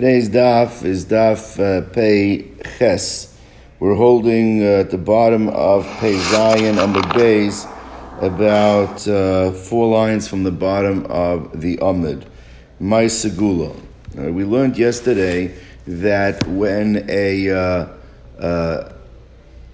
Today's daf is daf uh, Pei Ches. We're holding uh, at the bottom of Pei Zayin Amud Beis about uh, four lines from the bottom of the Amud. My Segula. Uh, we learned yesterday that when a uh, uh,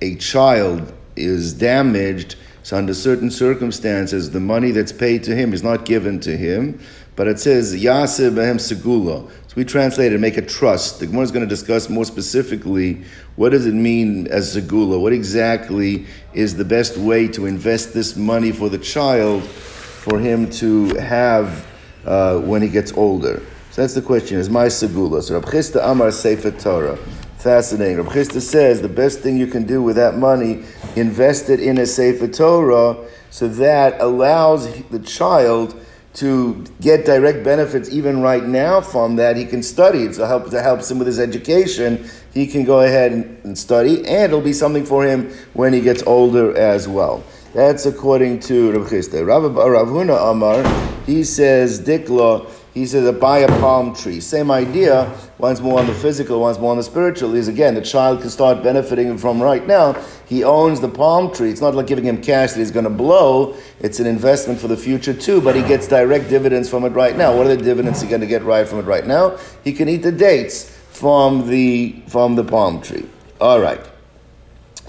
a child is damaged, so under certain circumstances, the money that's paid to him is not given to him, but it says Yaseh Behem Segula. So we translate it, make a trust. The Gemara is going to discuss more specifically what does it mean as Segula. What exactly is the best way to invest this money for the child, for him to have uh, when he gets older. So that's the question: Is my Segula? So Rab Chisda Amar Sefer Torah. Fascinating. Rab Chisda says the best thing you can do with that money, invest it in a Sefer Torah, so that allows the child to get direct benefits even right now from that. He can study. It's a help to helps him with his education. He can go ahead and, study, and it'll be something for him when he gets older as well. That's according to Rav Chisda. Rav, Rav Huna Amar, he says, Dikla, he says, buy a palm tree. Same idea, one's more on the physical, one's more on the spiritual, is again, the child can start benefiting from right now. He owns the palm tree. It's not like giving him cash that he's going to blow. It's an investment for the future too, but he gets direct dividends from it right now. What are the dividends he's going to get right from it right now? He can eat the dates from the, from the palm tree. All right.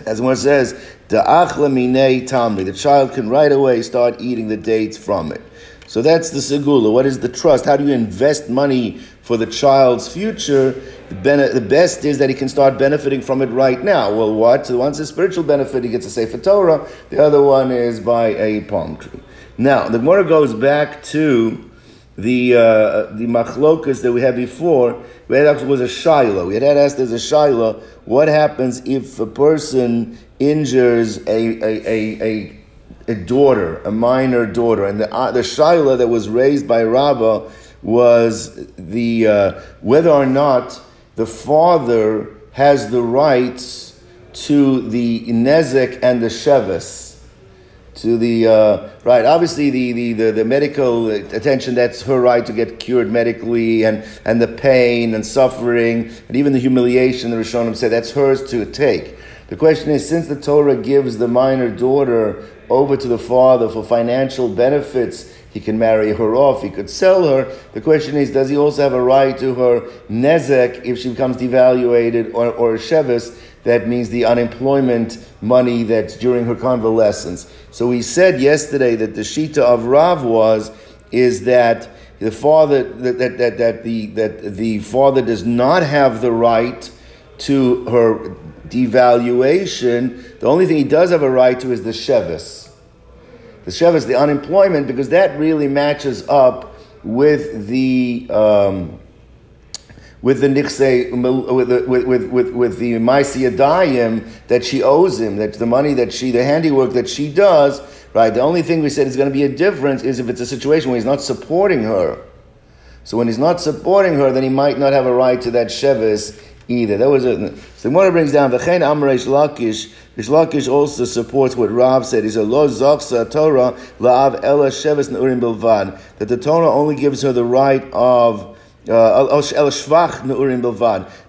As one says, minei tamri. The child can right away start eating the dates from it. So that's the segula. What is the trust? How do you invest money for the child's future? The, bene- the best is that he can start benefiting from it right now. Well, what? So one's a spiritual benefit, he gets a Sefer Torah. The other one is by a palm tree. Now, the Gemara goes back to the uh, the machlokas that we had before. We had was a shaila. We had asked as a shaila, what happens if a person injures a, a, a, a a daughter, a minor daughter, and the uh, the shaila that was raised by Rabbah was the uh, whether or not the father has the rights to the nezek and the shevis. To the uh, right, obviously the, the, the, the, medical attention that's her right to get cured medically, and, and the pain and suffering, and even the humiliation. The Rishonim said that's hers to take. The question is, since the Torah gives the minor daughter over to the father for financial benefits, he can marry her off, he could sell her. The question is, does he also have a right to her nezek if she becomes devaluated or, or shevis? That means the unemployment money that's during her convalescence. So we said yesterday that the shita of Rav was, is that the father, that, that, that, that, the, that the father does not have the right to her devaluation, the only thing he does have a right to is the shevis. The shevis, the unemployment, because that really matches up with the um, with the nichse with the, with with with, with the maisiyadayim that she owes him, that the money that she, the handiwork that she does, right? The only thing we said is going to be a difference is if it's a situation where he's not supporting her. So when he's not supporting her, then he might not have a right to that shevis either. That was a, so the Gemara brings down the Chen Amar Lakish. Reish Lakish also supports what Rav said. He said Lo Zachsa Torah La'av Ela Sheves Neurim Bilvad that the Torah only gives her the right of. Uh,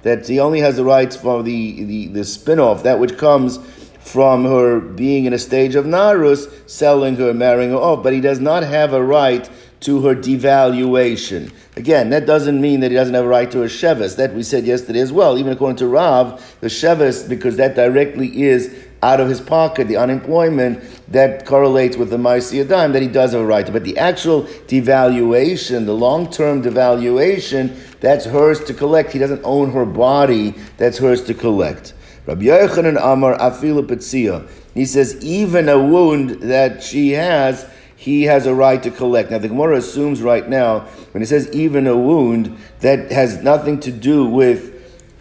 that he only has the rights for the, the, the spin off, that which comes from her being in a stage of Narus, selling her, marrying her off, but he does not have a right to her devaluation. Again, that doesn't mean that he doesn't have a right to a shevis. That we said yesterday as well. Even according to Rav, the shevis, because that directly is out of his pocket, the unemployment, that correlates with the Maisi dime that he does have a right to. But the actual devaluation, the long term devaluation, that's hers to collect. He doesn't own her body, that's hers to collect. Rabbi Yochanan Amar Afilu He says, even a wound that she has, he has a right to collect. Now, the Gemara assumes right now, when it says even a wound, that has nothing to do with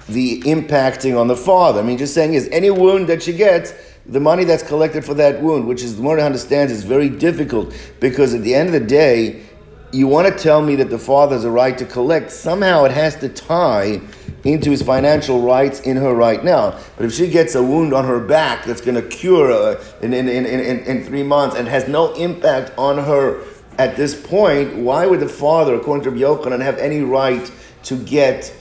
the impacting on the father. I mean, just saying is any wound that she gets, the money that's collected for that wound, which is the Gemara understands is very difficult because at the end of the day, you want to tell me that the father has a right to collect. Somehow it has to tie into his financial rights in her right now. But if she gets a wound on her back that's going to cure in, in, in, in, in three months and has no impact on her at this point, why would the father, according to Yochanan, have any right to get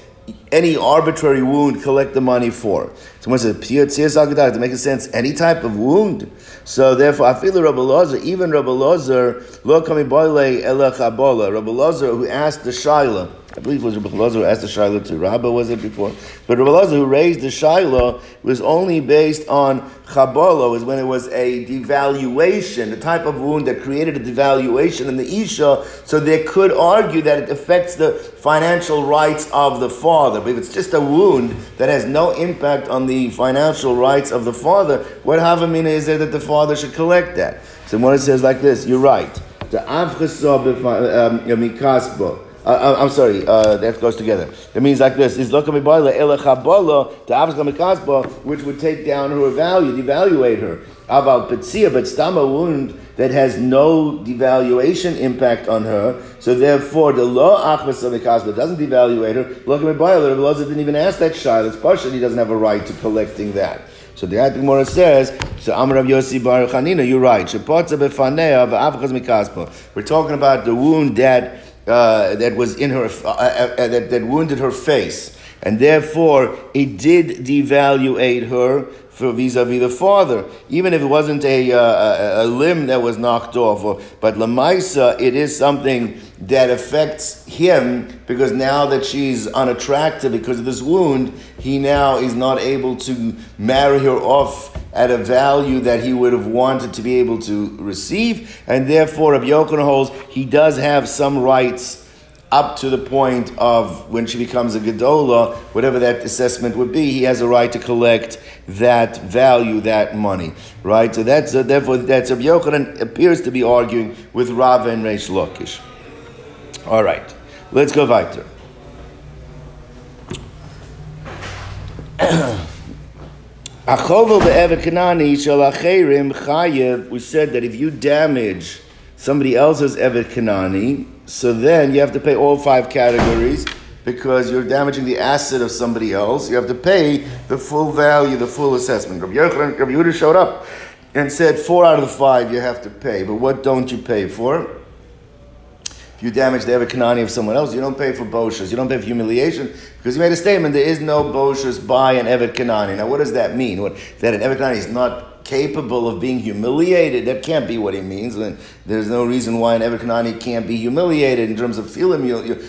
any arbitrary wound collect the money for. Someone says, to make a sense, any type of wound. So therefore, I feel Rabbi Lozer, even Rabbi Lozer, lo kami boile ela chabola. Rabbi Lozer, who asked the Shaila, I believe it was Rabbi Lozer who asked the Shaila to Rabba, was it before? But Rabbi Lozer who raised the Shaila was only based on Chabolo, was when it was a devaluation, the type of wound that created a devaluation in the Isha, so they could argue that it affects the financial rights of the father. But if it's just a wound that has no impact on the financial rights of the father, what Havamina is there that the father should collect that? So when it says like this, you're right. The Avchasah um, Mikasbo. Uh, uh, I'm sorry, uh, that goes together. It means like this: is which would take down her value, devaluate her. Aval petzia, but stama wound that has no devaluation impact on her. So therefore, the law achmas of doesn't devaluate her. Look at my didn't even ask that shy. That's partially he doesn't have a right to collecting that. So the Gemara says, so Amr of Yossi Bar Chanina, you're right. We're talking about the wound that uh, that was in her, uh, uh, uh, that, that wounded her face. And therefore, it did devaluate her for vis-a-vis the father, even if it wasn't a, uh, a, limb that was knocked off. Or, but lamaisa, it is something that affects him because now that she's unattractive because of this wound, he now is not able to marry her off at a value that he would have wanted to be able to receive, and therefore Rabbi Yochanan holds he does have some rights up to the point of when she becomes a Gedola, whatever that assessment would be, he has a right to collect that value, that money, right? So that's uh, therefore that's Rabbi Yochanan appears to be arguing with Rav and Reish Lakish. All right, let's go weiter. Kanani. We said that if you damage somebody else's evet kanani, so then you have to pay all five categories because you're damaging the asset of somebody else. You have to pay the full value, the full assessment. Rabbi Yehuda showed up and said four out of the five you have to pay, but what don't you pay for? If you damage the Evet Kanani of someone else, you don't pay for boshas. You don't pay for humiliation because you made a statement there is no boshas by an Evet Kanani. Now, what does that mean? What, that an Evet Kanani is not capable of being humiliated. That can't be what he means. And There's no reason why an Evet Kanani can't be humiliated in terms of feeling.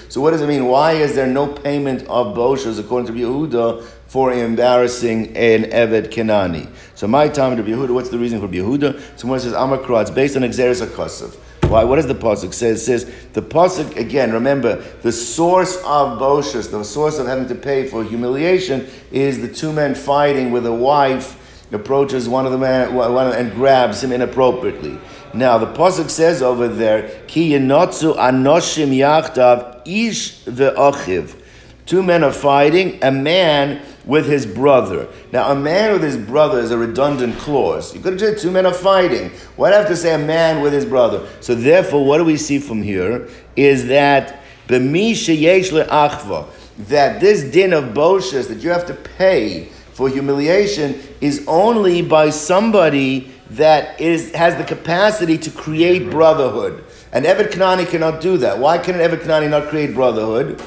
So what does it mean? Why is there no payment of boshas according to Yehuda for embarrassing an Eved Kanani? So my time to Yehuda. What's the reason for Yehuda? Someone says Amakra. It's based on Exeris Akosov. Why? What does the pasuk say? It says the pasuk again. Remember, the source of boshas, the source of having to pay for humiliation, is the two men fighting with a wife approaches one of the men one, and grabs him inappropriately. Now the pasuk says over there, "Ki yenotzu anoshim yachdav ish ve'achiv." Two men are fighting. A man with his brother. Now, a man with his brother is a redundant clause. You could have said two men are fighting. Why have to say a man with his brother? So, therefore, what do we see from here is that that this din of boshas that you have to pay for humiliation is only by somebody that is has the capacity to create brotherhood. And Evet Kanani cannot do that. Why can an Evet Kanani not create brotherhood?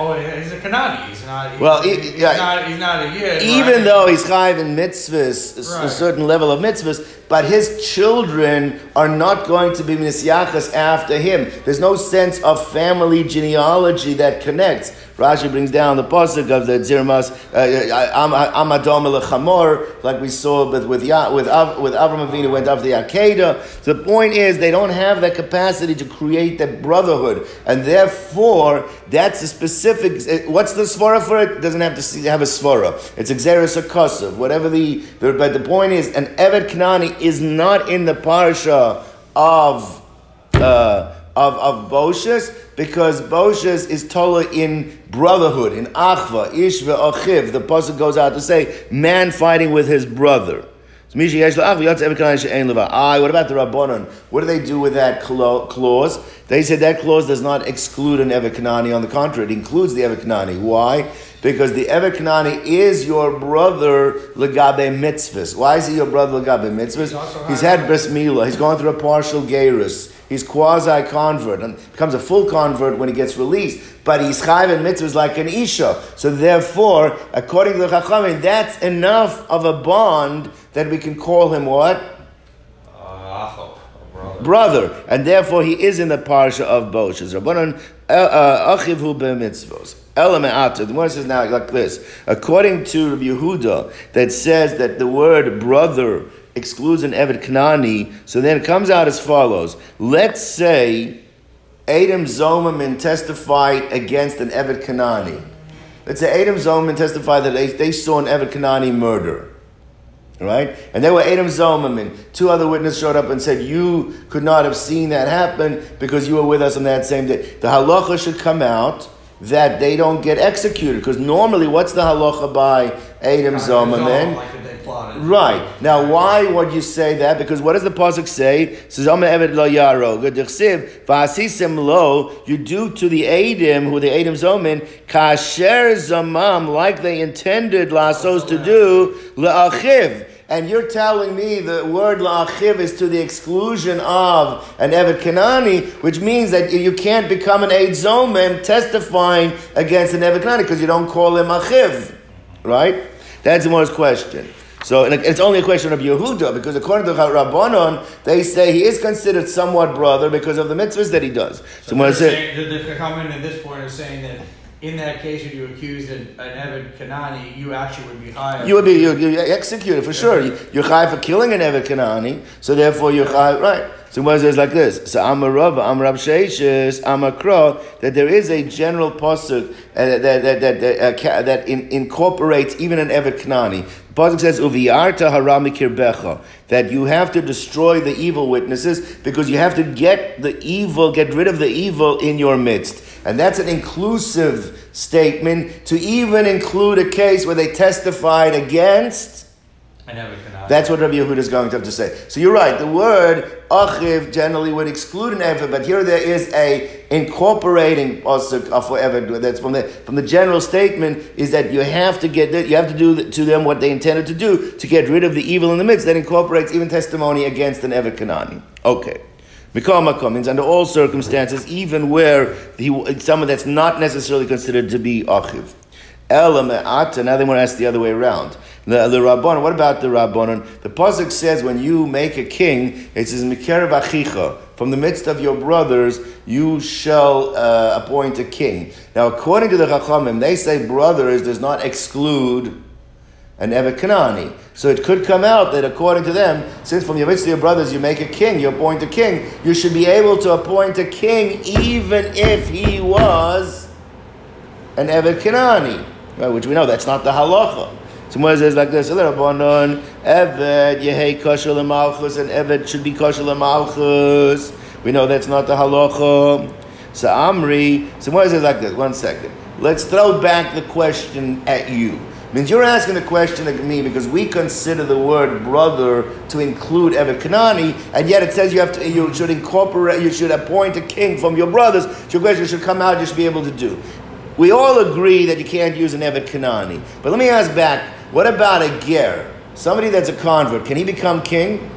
Oh, he's a Kanani. He's not. He's, well, he, he's, yeah, not, he's not a yid. Even right? though he's chayiv in mitzvahs, right. a certain level of mitzvahs, but his children are not going to be misyachas after him. There's no sense of family genealogy that connects. Rashi brings down the pasuk of the Zirmas uh, uh, Amadom Chamor, like we saw with with with, with Avram Avinu went after the Akedah. So the point is they don't have that capacity to create that brotherhood, and therefore that's a specific. What's the svara for it? it doesn't have to have a svara. It's exeris or whatever the. But the point is, an Evet Kanani is not in the parsha of. Uh, of, of Boshes because Boshes is Tola in brotherhood, in Achva, Ishva, Achiv. The pasuk goes out to say, man fighting with his brother. Ah, what about the Rabbanon? What do they do with that clause? They said that clause does not exclude an Evet Kanani. On the contrary, it includes the Evet Kanani. Why? Because the Evet Kanani is your brother legabe mitzvahs. Why is he your brother legabe mitzvahs? He's had bris milah. He's gone through a partial gerus. He's quasi convert and becomes a full convert when he gets released. But he's chayv and mitzvahs like an isha. So therefore, according to the chachamim, that's enough of a bond that we can call him what? brother, and therefore he is in the parsha of Boshes. Rabbanon uh, uh, b'mitzvos. Elame'ata. The Gemara says now like this. According to Rabbi Yehuda, that says that the word brother excludes an Evet Kanani, so then it comes out as follows. Let's say Adam Zomamin testified against an Evet Kanani. Let's say Adam Zomamin testified that they, they saw an Evet Kanani murder. Right? And there were Adam Zomim two other witnesses showed up and said, You could not have seen that happen because you were with us on that same day. The halacha should come out that they don't get executed. Because normally, what's the halacha by Adam? Like right. Now, why would you say that? Because what does the pasuk say? Says, evet lo yaro. Lo. You do to the Adam, who the Adam Zomin, kasher zamam, like they intended lasos to do, le'achiv. And you're telling me the word la'achiv is to the exclusion of an Evet Kanani, which means that you can't become an Eid Zomim testifying against an Evet Kanani because you don't call him achiv. Right? That's the most question. So it's only a question of Yehuda because according to Rabbanon, they say he is considered somewhat brother because of the mitzvahs that he does. So, so when I say the, the comment at this point is saying that in that case, if you accused an, an Evet Kanani, you actually would be high. You would be you, executed for sure. You, you're high for killing an Evet Kanani, so therefore you're high, right? So what is like this? So I'm a Rava, Rav, Amar Rav Sheishes, Amar Kro, that there is a general pasuk uh, that that that that, uh, that in, incorporates even an Evet Kanani. The pasuk says Uviarta haramikir becha that you have to destroy the evil witnesses because you have to get the evil, get rid of the evil in your midst. And that's an inclusive statement to even include a case where they testified against. That's what Rabbi Yehuda is going to have to say. So you're right. The word achiv generally would exclude an ever, but here there is a incorporating pasuk for ever. That's from the from the general statement is that you have to get that you have to do to them what they intended to do to get rid of the evil in the midst. That incorporates even testimony against an ever Kanani. Okay. Mikal means under all circumstances, even where he, someone that's not necessarily considered to be achiv. Ela me'ata, now they want to ask the other way around. The, the what about the Rabbanon? The Pasuk says when you make a king, it says, Mikerev achicha, from the midst of your brothers, you shall uh, appoint a king. Now, according to the Chachamim, they say brothers does not exclude an Evet Kanani. So it could come out that according to them, since from your midst your brothers you make a king, you appoint a king, you should be able to appoint a king even if he was an Evet Kanani, right, which we know that's not the halacha. So says like this: a little Rabbanon, Evet yehei kosher lemalchus, and Evet should be kosher lemalchus. We know that's not the halacha. So Amri, so says like this. One second. Let's throw back the question at you means you're asking the question of me because we consider the word brother to include Evet Kanani, and yet it says you have to, you should incorporate, you should appoint a king from your brothers. So your question should come out, you should be able to do. We all agree that you can't use an Evet Kanani. But let me ask back, what about a ger? Somebody that's a convert, can he become king?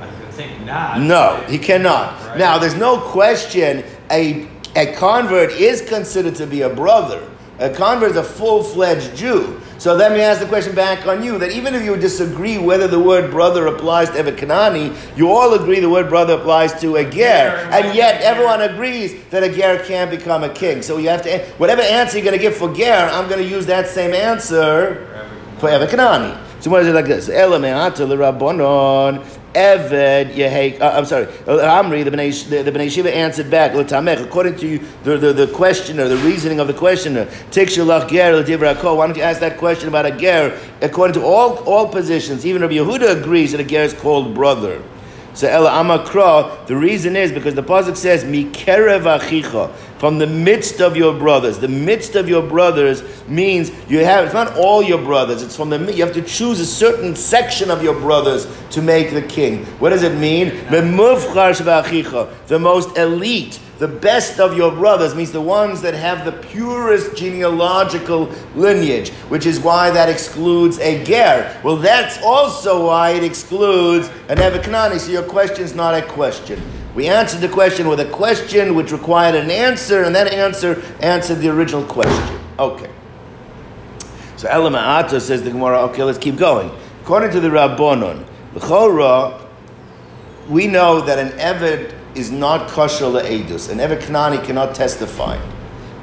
I think not. No, he cannot. Right. Now, there's no question a, a convert is considered to be a brother. A convert is a full fledged Jew. So let me ask the question back on you that even if you disagree whether the word brother applies to Evet Kanani, you all agree the word brother applies to a ger. And yet everyone agrees that a ger can't become a king. So you have to, whatever answer you're going to give for ger, I'm going to use that same answer for Evet Kanani. So what is it like this? Eved. Uh, I'm sorry, uh, Amri, the Bnei, the, Bnei Shiva answered back, according to the, the, the questioner, the reasoning of the questioner, Why don't you ask that question about a Ger? According to all, all positions, even Rabbi Yehuda agrees that a Ger is called brother. So Ela Amakra, the reason is because the Pasuk says, Mikerev Achicha, from the midst of your brothers. The midst of your brothers means you have, it's not all your brothers, it's from the, you have to choose a certain section of your brothers to make the king. What does it mean? The most elite, the best of your brothers means the ones that have the purest genealogical lineage, which is why that excludes a ger. Well, that's also why it excludes an Evet Kanani. So your question is not a question. We answered the question with a question which required an answer, and that answer answered the original question. Okay. So Elama says the Gemara, okay, let's keep going. According to the Rabbonon, the Chora, we know that an Eved is not kosher le'edus. An Eved Kanani cannot testify.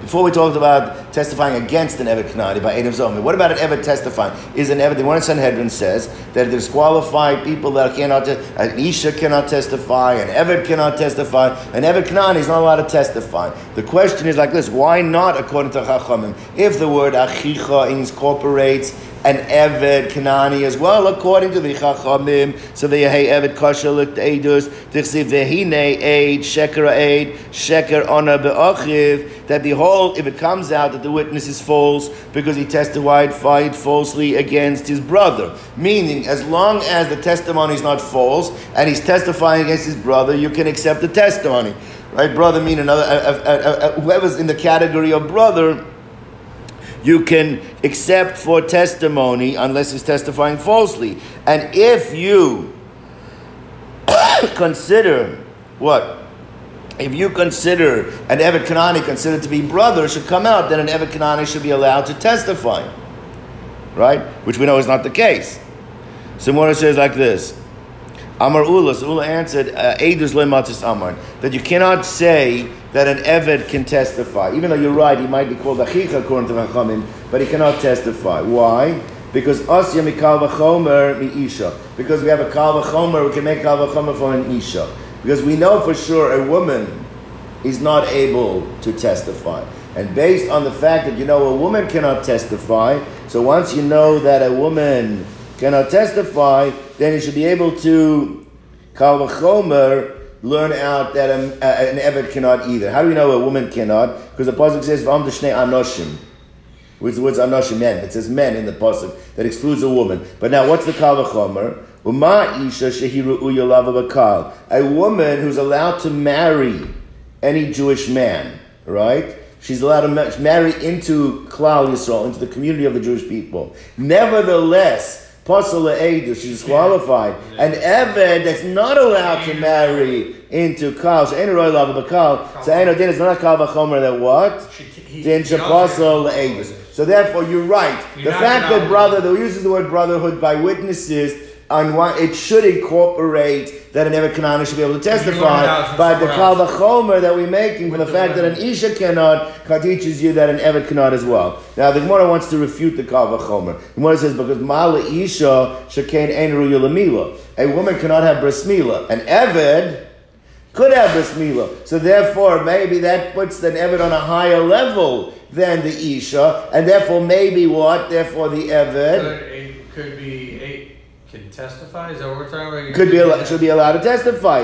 Before we talked about testifying against an Evet Kanani by Adam Zomer, what about an Evet testifying? Is an Evet, the one Sanhedrin says that there's qualified people that cannot, an Isha cannot testify, an Evet cannot testify, an Evet Kanani is not allowed to testify. The question is like this, why not according to Chachamim? If the word Achicha incorporates an Eved Kanani as well, according to the Chachamim. So the Yehei Eved Kasher looked Eidus, Tichsiv Vehine Eid, Sheker Eid, Sheker Ona Be'achiv, that the whole, if it comes out that the witness is false because he testified fight falsely against his brother, meaning as long as the testimony is not false and he's testifying against his brother, you can accept the testimony. Right, brother mean another, uh, uh, uh, whoever's in the category of brother, you can accept for testimony unless he's testifying falsely. And if you consider what? If you consider an Evet Kanani considered to be brother should come out, then an Evet Kanani should be allowed to testify. Right? Which we know is not the case. Simora says like this. Amar Ula, so Ula answered, uh, Eidus lematis Amar, that you cannot say that an Eved can testify. Even though you're right, he might be called Achicha according to Chachamim, but he cannot testify. Why? Because Asya mikal v'chomer mi Isha. Because we have a kal v'chomer, we can make kal v'chomer from an Isha. Because we know for sure a woman is not able to testify. And based on the fact that you know a woman cannot testify, so once you know that a woman cannot testify, then he should be able to kal v'chomer learn out that an, an Eved cannot either. How do we know a woman cannot? Because the Pasuk says, Vam Shnei Anoshim. Which the words Anoshim, men. It says men in the Pasuk. That excludes a woman. But now, what's the Kal V'chomer? A woman who's allowed to marry any Jewish man, right? She's allowed to marry into Klal Yisrael, into the community of the Jewish people. Nevertheless, Pasal Eidu, she's disqualified. An Eved that's not allowed to marry into Kal, so Ein Roy Lava Bakal, so Ein Odin is not Kal Vachomer that what? Then Shapasal Eidu. So therefore, you're right. The fact that brother, that uses the word brotherhood by witnesses, on what it should incorporate that an Evet Kanani should be able to testify, but the Kal Vachomer that we're making from the fact that an Isha cannot teaches you that an Evet cannot as well. Now the Gemara wants to refute the Kal Vachomer. The Gemara says because Mala Isha Shekain Ein Yulamila. A woman cannot have bris milah. An Evet could have bris milah. So therefore, maybe that puts the Eved on a higher level than the Isha, and therefore maybe what? Therefore the Eved. could, could be can testify? Is that what we're talking about? Could be allowed, should be allowed uh, to testify.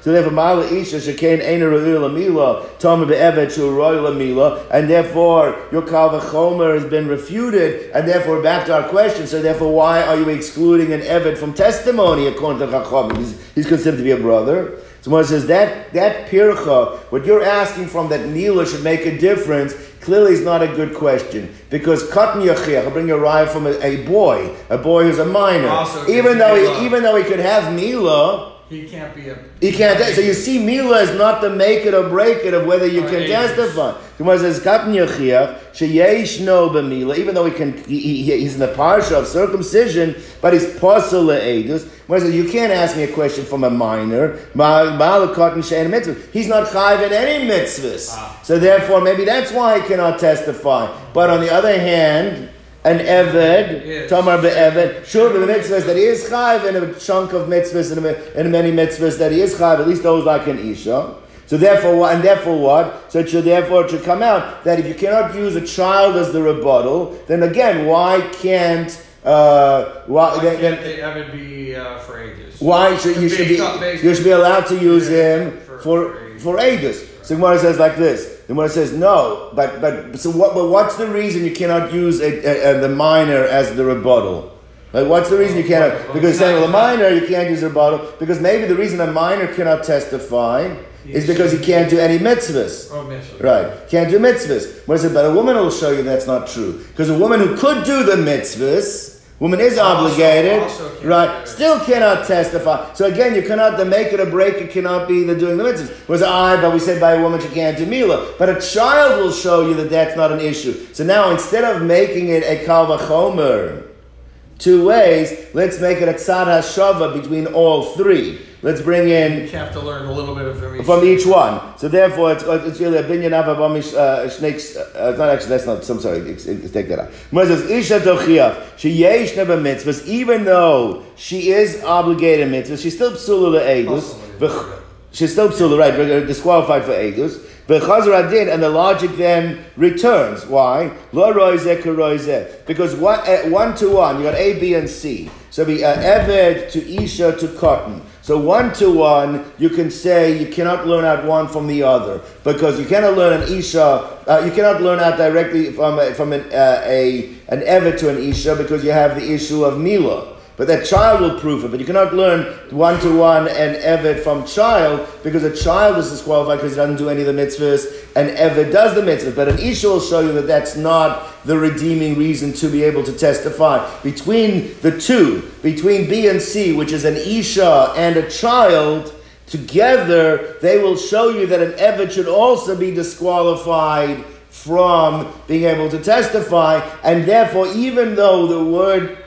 So therefore, Mala Isha Shekain Eina Ra'il Mila Tama Be'evet Shu Royal Mila, and therefore your Kal Chomer has been refuted, and therefore back to our question. So therefore, why are you excluding an Evet from testimony according to Chacham? He's, he's considered to be a brother. So says that that pircha, what you're asking from that nila should make a difference. Clearly, is not a good question because katan yachiach, I'll bring a raya from a, a, boy, a boy who's a minor. Also, even though he, even though he could have mila. He can't be a. He can't. So you see, Mila is not the make it or break it of whether you can testify. Gemara says, "Katan yachiach sheyesh no b'mila." Even though he can, he, he, he's in the parsha of circumcision, but he's pasul le'edus. Gemara says, "You can't ask me a question from a minor." He's not chayiv in any mitzvahs, ah. so therefore maybe that's why he cannot testify. But on the other hand an Eved, Tamar be be'Eved. Sure, the mitzvahs that he is chayv and a chunk of mitzvahs and, and many mitzvahs that he is chayv, at least those like an Isha. So therefore, what, and therefore what? So it should therefore it should come out that if you cannot use a child as the rebuttal, then again, why can't uh, why, why then, can't then, be uh, for ages? Why should you should be you should be allowed to use him for for, for ages? So Gemara says like this. The Gemara says no, but but so what? But what's the reason you cannot use a, a, a, the minor as the rebuttal? Like, what's the reason you can't? Have, because saying well, a minor you can't use a bottle because maybe the reason a minor cannot testify is because he can't do any mitzvahs. Oh, mitzvahs. Right, can't do mitzvahs. What is it? But a woman will show you that's not true because a woman who could do the mitzvahs. Woman is obligated, also, right? Still cannot testify. So again, you cannot the make it or break it cannot be the doing the mitzvahs. Was I, but we said by a woman she can't do mila. But a child will show you that that's not an issue. So now instead of making it a kal vachomer, two ways. Let's make it a tzad hashava between all three. Let's bring in. You have to learn a little bit from each. From each one. So therefore, it's, it's really a binyan avabamish uh, snakes. Uh, not actually. That's not. I'm sorry. It's, it's, take that out. says isha tochiach she yesh neba mitzvahs. Even though she is obligated mitzvahs, she's still psula le'edus. She's still psula, right? Disqualified for edus. Bechazar did, and the logic then returns. Why? Lo Because one, uh, one to one, you got A, B, and C. So be uh, Eved to Isha to Cotton. So one to one, you can say you cannot learn out one from the other because you cannot learn an Isha. Uh, you cannot learn out directly from a, from an, uh, a an Eved to an Isha because you have the issue of Mila. But that child will prove it. But you cannot learn one to one and Eved from child because a child is disqualified because he doesn't do any of the mitzvahs and Eved does the mitzvahs. But an Isha will show you that that's not the redeeming reason to be able to testify. Between the two, between B and C, which is an Isha and a child, together they will show you that an Eved should also be disqualified from being able to testify. And therefore, even though the word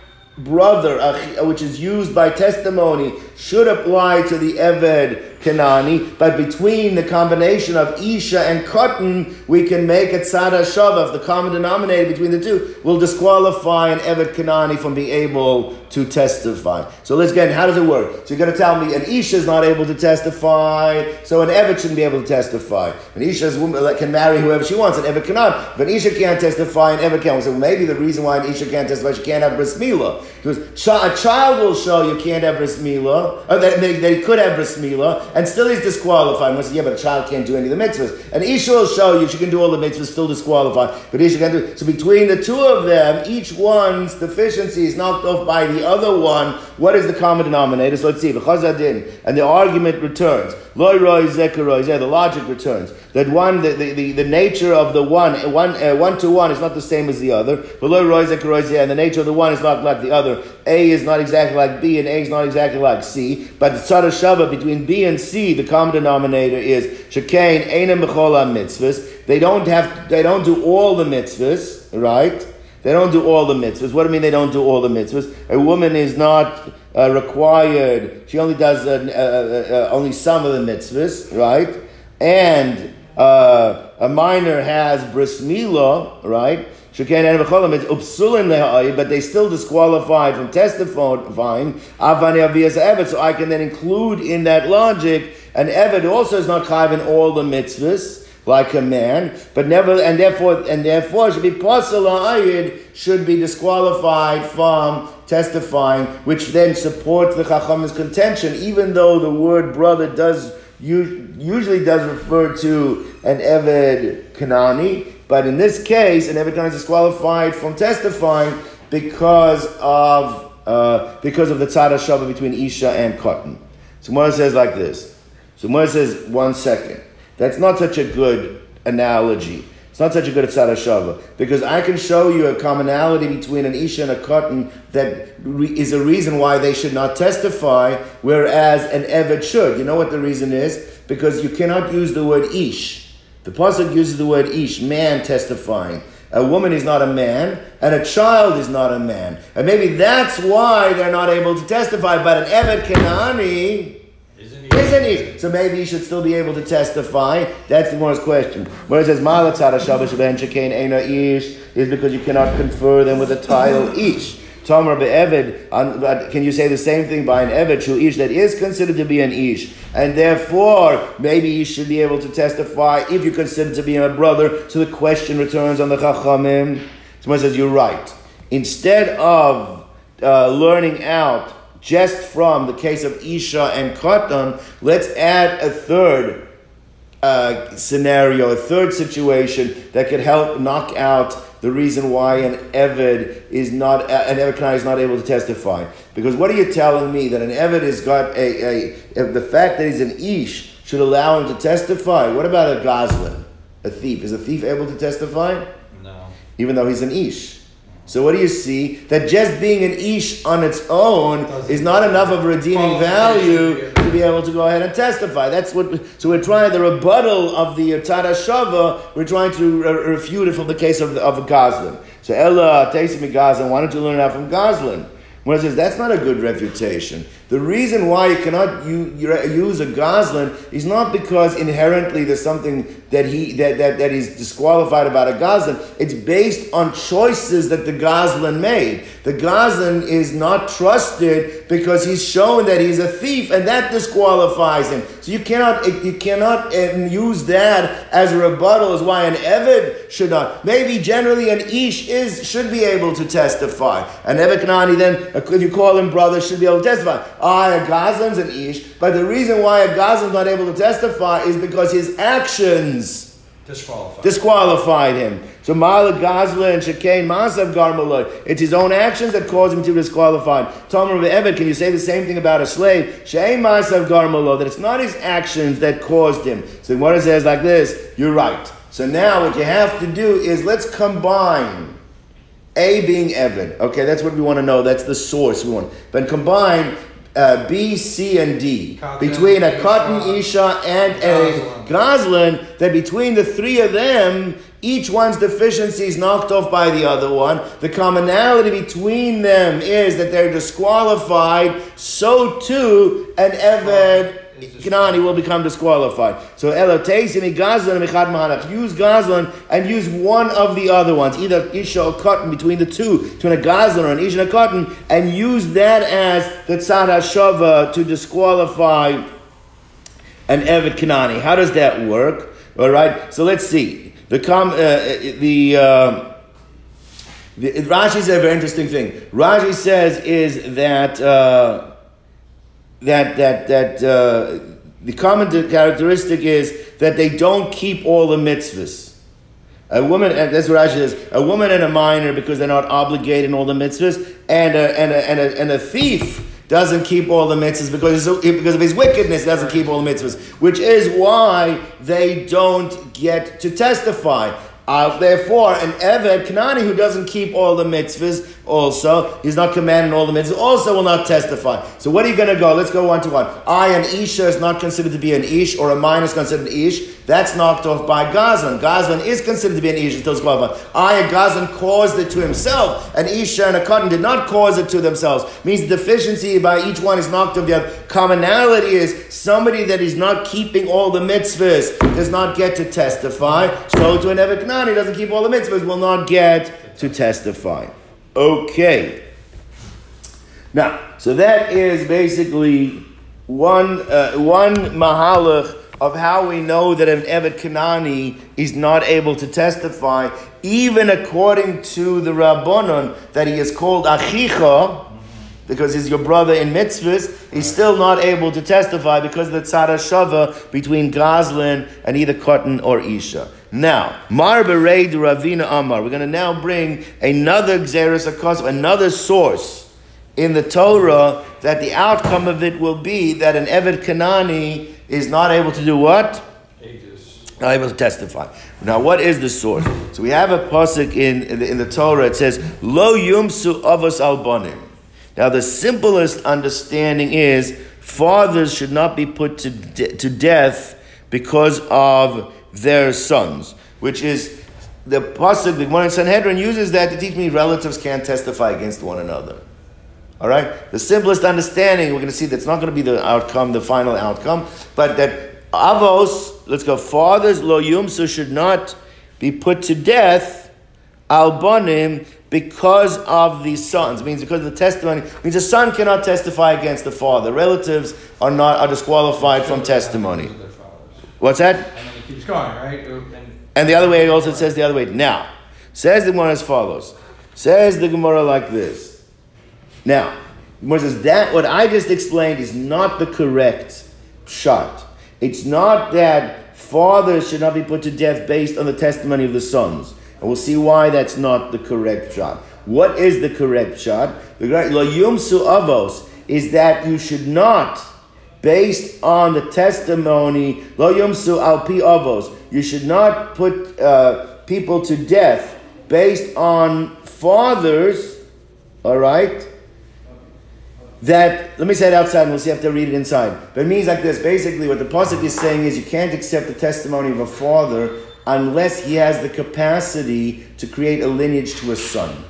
brother, which is used by testimony, should apply to the Eved Kanani, but between the combination of Isha and Cotton, we can make it Tzada Shavaf, the common denominator between the two, will disqualify an Evet Kanani from being able to testify. So let's get how does it work? So you're going to tell me an Isha is not able to testify, so an Evet shouldn't be able to testify. An Isha is woman, can marry whoever she wants, an Evet cannot. If an Isha can't testify, an Evet can. So maybe the reason why an Isha can't testify, she can't have bris milah. Because a child will show you can't have bris milah, Oh, or that, that he could have bris milah, and still he's disqualified. And say, yeah, but a child can't do any of the mitzvahs. And Isha will show you she can do all the mitzvahs, still disqualified. But Isha can do So between the two of them, each one's deficiency is knocked off by the other one. What is the common denominator? So let's see. And the argument returns. The logic returns that one the, the, the, nature of the one one uh, one to one is not the same as the other. But loy roy and the nature of the one is not like the other. A is not exactly like B, and A is not exactly like C. But the tzara between B and C, the common denominator is shekain einem b'chol mitzvahs. They don't have they don't do all the mitzvahs, right? They don't do all the mitzvahs. What do I mean they don't do all the mitzvahs? A woman is not uh, required, she only does uh, uh, uh only some of the mitzvahs, right? And uh, a minor has bris milah, right? but they still disqualified from testifying. Avani aviyas evet, so I can then include in that logic an Eved also is not chayv in all the mitzvahs like a man, but never, and therefore, and therefore should be possible ayid should be disqualified from testifying, which then supports the chacham's contention, even though the word brother does usually does refer to an eved kanani, but in this case, an eved kanani is disqualified from testifying because of uh, because of the tzad shava between isha and cotton. So Gemara says like this. So Gemara says one second. That's not such a good analogy. Not such a good tzara because I can show you a commonality between an isha and a cotton that is a reason why they should not testify, whereas an eved should. You know what the reason is? Because you cannot use the word ish. The pasuk uses the word ish, man testifying. A woman is not a man, and a child is not a man, and maybe that's why they're not able to testify. But an eved kenani isn't he? So maybe he should still be able to testify. That's the Gemara's question. Where it says Malatzara Shabash Ben Shekain Ish is because you cannot confer them with the title Ish. Tomer be'eved, can you say the same thing by an eved shu ish that is considered to be an ish, and therefore maybe you should be able to testify if you consider to be a brother. So the question returns on the chachamim. Someone says you're right. Instead of uh, learning out just from the case of Isha and Katan, let's add a third uh, scenario, a third situation that could help knock out the reason why an Eved is not an Eved Kanani is not able to testify. Because what are you telling me that an Eved has got a, a, the fact that he's an Ish should allow him to testify? What about a Goslin, a thief? Is a thief able to testify? No. Even though he's an Ish. So what do you see? That just being an ish on its own is not enough of redeeming value to be able to go ahead and testify. That's what. So we're trying the rebuttal of the Tada Shava. We're trying to re- refute it from the case of of Goslin. So Ella Taisim Goslin. Why don't you learn that from Goslin? When it says that's not a good refutation. The reason why you cannot use a Goslin is not because inherently there's something that he that, that, that he's disqualified about a Goslin. It's based on choices that the Goslin made. The Goslin is not trusted because he's shown that he's a thief, and that disqualifies him. So you cannot you cannot um, use that as a rebuttal as why an Eved should not. Maybe generally an Ish is should be able to testify. An Eved Kanani then, if you call him brother, should be able to testify. Ah, a Gazlan's an Ish, but the reason why a Gazlan's not able to testify is because his actions disqualified, disqualified him. So Mala Gazla and Shekain Masav Garmaloi. It's his own actions that cause him to be disqualified. Tomer of Ebed, can you say the same thing about a slave? Shein Masav Garmaloi, that it's not his actions that caused him. So what it says like this, you're right. So now what you have to do is let's combine A being Evan. Okay, that's what we want to know. That's the source we want. But combine uh, B, C, and D. between a cotton Isha and a Goslin, that between the three of them, each one's deficiency is knocked off by the other one. The commonality between them is that they're disqualified. So too, an Eved Kanani will become disqualified. So Elotesimi Gazlan Michad Mahanach. Use Gazlan and use one of the other ones, either Isha or cotton between the two, between a Gazlan or an Isha and a cotton, and use that as the Tzad HaShava to disqualify an Eved Kanani. How does that work? All right, so let's see. The com, uh, the, uh, the Rashi says a very interesting thing. Rashi says is that uh, that that that uh, the common characteristic is that they don't keep all the mitzvahs. A woman, and that's what Rashi says. A woman and a minor because they're not obligated in all the mitzvahs, and a, and a, and a, and a thief doesn't keep all the mitzvahs because, because of his wickedness, doesn't keep all the mitzvahs, which is why they don't get to testify. Uh, therefore, an Eved Kanani who doesn't keep all the mitzvahs also, he's not commanding all the mitzvahs, also will not testify. So what are you going to go? Let's go one to one. I, an Isha, is not considered to be an Ish, or a minor is considered an Ish. That's knocked off by Gazan. Gazan is considered to be an Ish until qualified. I, a Gazlan, caused it to himself. An Isha and a Cotton did not cause it to themselves. Means the deficiency by each one is knocked off the. Commonality is somebody that is not keeping all the mitzvahs does not get to testify. So to an Eved Kanani doesn't keep all the mitzvahs will not get to testify. Okay. Now, so that is basically one uh, one mahalach of how we know that an Evet Kanani is not able to testify, even according to the Rabbanon, that he is called Achicha, because he's your brother in mitzvahs, he's still not able to testify because of the tzara shava between Goslin and either Cotton or Isha. Now, Mar Bereid Ravina Amar. We're going to now bring another Xeris Akos, another source in the Torah that the outcome of it will be that an Eved Kanani is not able to do what? Not able to testify. Now, what is the source? So we have a pasuk in, in, the, in the Torah. It says, "Lo yumsu avos albanim." Now, the simplest understanding is fathers should not be put to, de- to death because of their sons, which is the pasuk. The Gemara in Sanhedrin uses that to teach me relatives can't testify against one another. All right, the simplest understanding we're going to see that's not going to be the outcome, the final outcome, but that avos, let's go, fathers lo yumsu should not be put to death albanim because of the sons. It means because of the testimony. It means a son cannot testify against the father. Relatives are not are disqualified from testimony. What's that? Keeps going, right? And, and the other way also says the other way. Now, says the Gemara as follows. Says the Gemara like this. Now, Gemara says that what I just explained is not the correct shot. It's not that fathers should not be put to death based on the testimony of the sons. And we'll see why that's not the correct shot. What is the correct shot? The lo yumsu avos is that you should not, based on the testimony, lo yumsu al pi avos, you should not put uh, people to death based on fathers, all right? That, let me say it outside and we'll see if to read it inside. But it means like this basically, what the Pasuk is saying is you can't accept the testimony of a father unless he has the capacity to create a lineage to a son.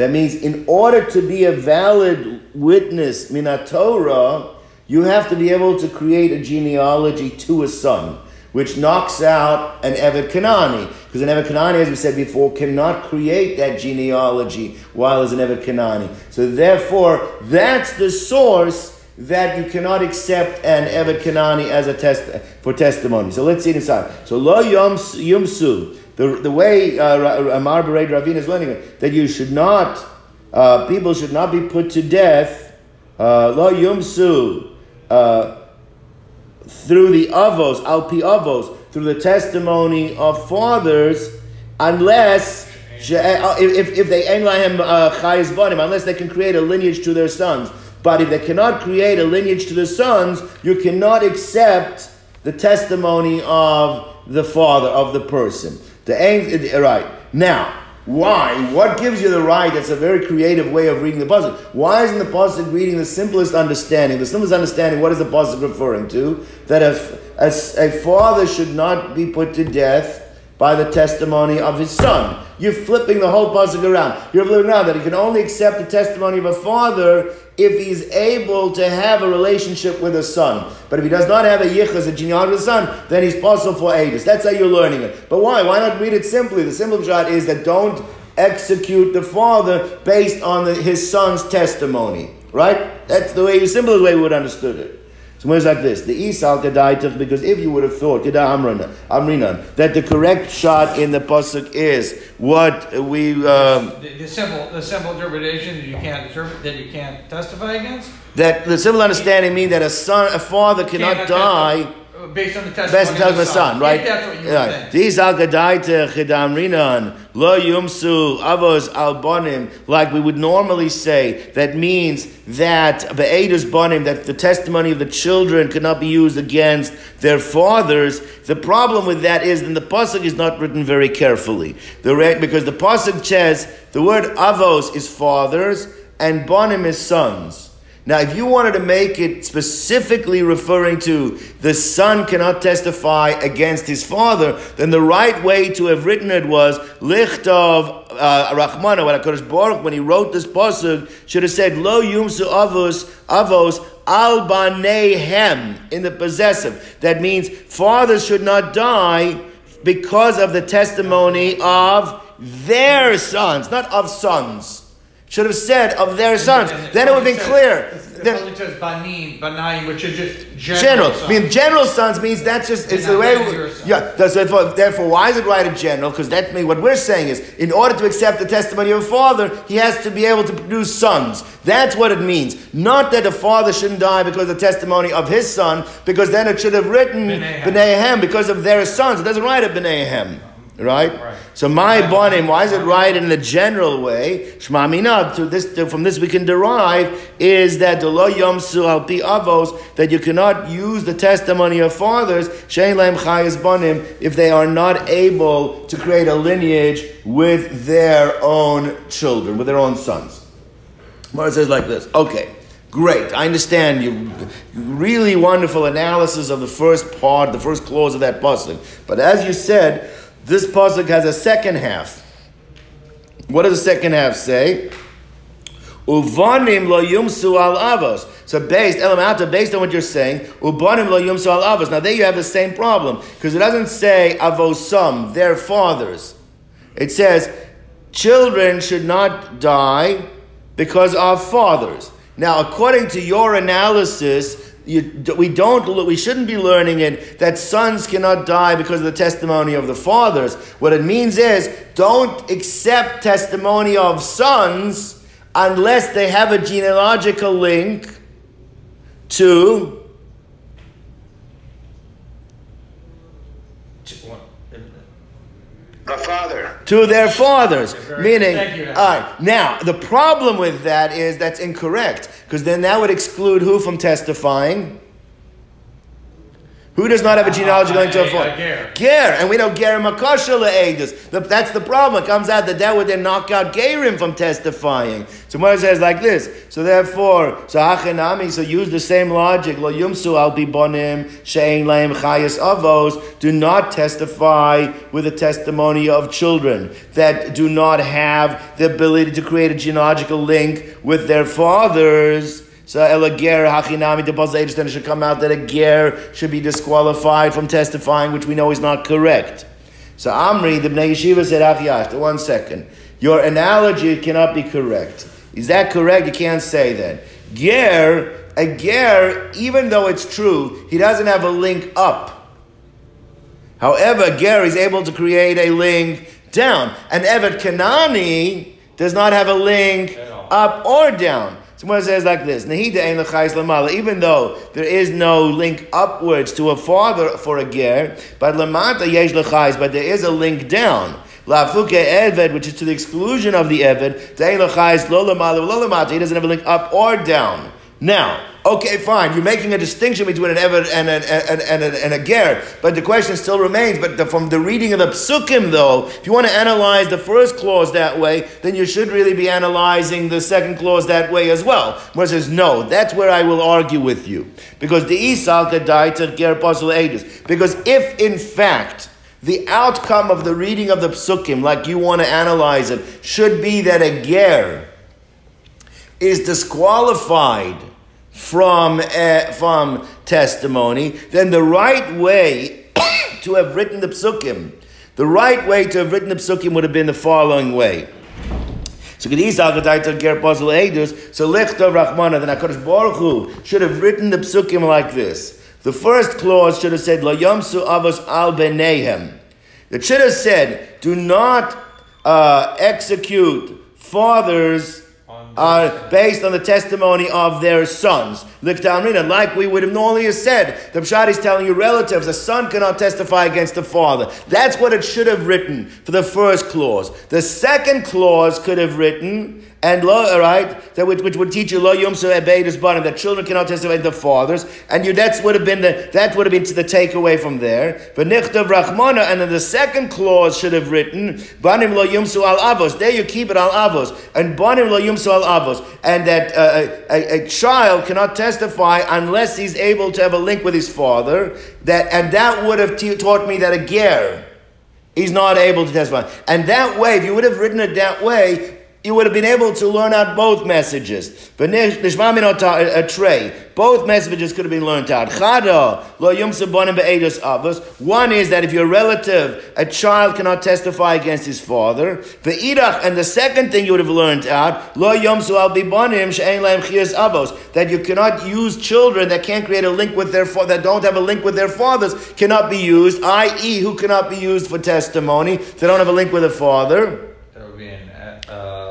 That means in order to be a valid witness, minatorah, you have to be able to create a genealogy to a son, which knocks out an Evet Kanani. Because an Evet Kanani, as we said before, cannot create that genealogy while as an Evet Kanani. So therefore, that's the source that you cannot accept an Evet Kanani as a test for testimony. So let's see it inside. So lo yumsu, the, the way uh, Amar Bered Ravina is learning it, that you should not, uh, people should not be put to death, uh, lo yumsu, uh, through the avos, alpi avos, through the testimony of fathers, unless uh, if, if they unless they can create a lineage to their sons. But if they cannot create a lineage to the sons, you cannot accept the testimony of the father of the person. The aim, right now. Why? What gives you the right? That's a very creative way of reading the pasuk. Why isn't the pasuk reading the simplest understanding? The simplest understanding. What is the pasuk referring to? That a, a father should not be put to death by the testimony of his son. You're flipping the whole pasuk around. You're flipping around that he can only accept the testimony of a father if he's able to have a relationship with a son. But if he does not have a yichus, a genealogy of a son, then he's possible for ages. That's how you're learning it. But why? Why not read it simply? The simple shot is that don't execute the father based on the, his son's testimony. Right? That's the way, the simplest way we would understood it. So it's like this: the isal kedaitach, because if you would have thought keda amrina, amrinan, that the correct shot in the pasuk is what we um, the, the, simple the simple interpretation that you can't that you can't testify against. That the simple understanding means that a son, a father cannot die based on the testimony of the son, son right? right. These al gadaita chidamrinan lo yumsu avos albonim, like we would normally say. That means that be'edus bonim, that the testimony of the children cannot be used against their fathers. The problem with that is that the pasuk is not written very carefully. The because the pasuk says the word avos is fathers and bonim is sons. Now, if you wanted to make it specifically referring to the son cannot testify against his father, then the right way to have written it was Lichtov uh, Rachmana, when HaKadosh Baruch, when he wrote this pasuk, should have said Lo Yumsu Avos Avos Al Banehem in the possessive. That means fathers should not die because of the testimony of their sons, not of sons should have said of their sons. Then it would have been clear. Then, says banim, banayim, which is just general. general. I mean, general sons means that's just it's the way. Yeah. Therefore, therefore, why is it right in general? Because that means what we're saying is, in order to accept the testimony of a father, he has to be able to produce sons. That's what it means. Not that a father shouldn't die because of the testimony of his son, because then it should have written B'nai because of their sons. It doesn't write a B'nai Right? right? So my bonim, why is it right in the general way? Shmamina, to this to, from this we can derive is that the lo yomsu al pi avos that you cannot use the testimony of fathers shein laim chayes bonim if they are not able to create a lineage with their own children, with their own sons. Mara says like this. Okay. Great. I understand you. Really wonderful analysis of the first part, the first clause of that pasuk. But as you said, this pasuk has a second half. What does the second half say? Uvanim lo yumsu al avos. So based, elamata, based on what you're saying, uvanim lo yumsu al avos. Now there you have the same problem because it doesn't say avosam, their fathers. It says children should not die because of fathers. Now, according to your analysis, you, we don't, we shouldn't be learning it that sons cannot die because of the testimony of the fathers. What it means is, don't accept testimony of sons unless they have a genealogical link to father. To their fathers. Meaning, thank all right, now, the problem with that is that's incorrect, because then that would exclude who from testifying? Who does not have a genealogy going to a father? uh, ger. And we know ger makosha le'edus. That's the problem. It comes out that that would then knock out gerim from testifying. So Gemara says like this. So therefore, so hachenami. So use the same logic. Lo yumsu al bibonim shein laim chayas avos. Do not testify with the testimony of children that do not have the ability to create a genealogical link with their fathers. So ela ger hachinami deposit then it should come out that a ger should be disqualified from testifying, which we know is not correct. So Amri, the Bnei Yeshiva said, Achiyash, one second. Your analogy cannot be correct. Is that correct? You can't say that. Ger, a ger, even though it's true, he doesn't have a link up. However, ger is able to create a link down. And Evet Kanani does not have a link up or down. Someone says like this. Even though there is no link upwards to a father for a ger, but lamata but there is a link down. Lafuke eved, which is to the exclusion of the eved. Dein l'chayis lo lamala lo lamata. He doesn't have a link up or down. Now, okay, fine. You're making a distinction between an Eved and, an, and, and, and, a Ger, but the question still remains. But the, from the reading of the Psukim, though, if you want to analyze the first clause that way, then you should really be analyzing the second clause that way as well. Where says, no, that's where I will argue with you. Because the Isal Kedaita Ger Pasul Edus. Because if, in fact, the outcome of the reading of the Psukim, like you want to analyze it, should be that a Ger is disqualified from, uh, from testimony, then the right way to have written the psukim, the right way to have written the psukim would have been the following way. So Lichtov Rachmana, then HaKadosh Baruch Hu should have written the psukim like this. The first clause should have said, Lo Yomsu Avos Al Benehem. It should have said, do not uh, execute fathers are based on the testimony of their sons. Like we would have normally said, the Pshad is telling you relatives, a son cannot testify against the father. That's what it should have written for the first clause. The second clause could have written, and lo, right, that which, which would teach you lo yom bottom that children cannot testify to the fathers, and you that's would have been the that would have been to the takeaway from there. But rachmana, and then the second clause should have written banim lo yumsu al avos. There you keep it al avos, and banim lo yumsu al avos, and that uh, a, a, child cannot testify unless he's able to have a link with his father. That and that would have taught me that a ger he's not able to testify. And that way, if you would have written it that way, you would have been able to learn out both messages. A tray. Both messages could have been learned out. One is that if you're a relative, a child cannot testify against his father. And the second thing you would have learned out. That you cannot use children that can't create a link with their fa- that don't have a link with their fathers cannot be used. I.e., who cannot be used for testimony? They don't have a link with a father. That would be an uh,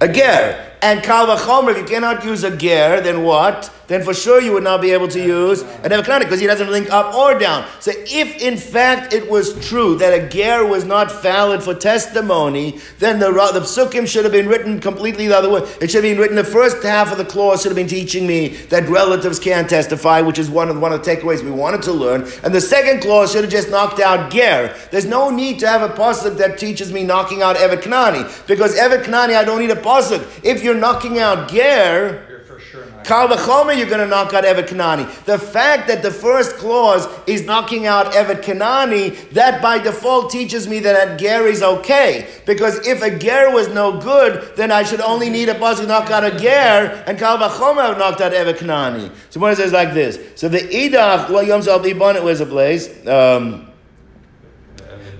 A ger. And kal v'chomer, if you cannot use a ger, then what? Then for sure you would not be able to use an evakana because he doesn't link up or down. So if in fact it was true that a ger was not valid for testimony, then the, the psukim should have been written completely the other way. It should have been written, the first half of the clause should have been teaching me that relatives can't testify, which is one of, one of the takeaways we wanted to learn. And the second clause should have just knocked out ger. There's no need to have a pasuk that teaches me knocking out Evet Knani, because Evet Knani I don't need a pasuk. If you're knocking out ger, you're for sure. Kal v'chomer, you're going to knock out Evet Kanani. The fact that the first clause is knocking out Evet Kanani, that by default teaches me that ger is okay. Because if a ger was no good, then I should only need a buzz to knock out a ger, and Kal v'chomer knocked out Evet Kanani. So what it says like this. So the idach, lo yom zal it was a place. Um,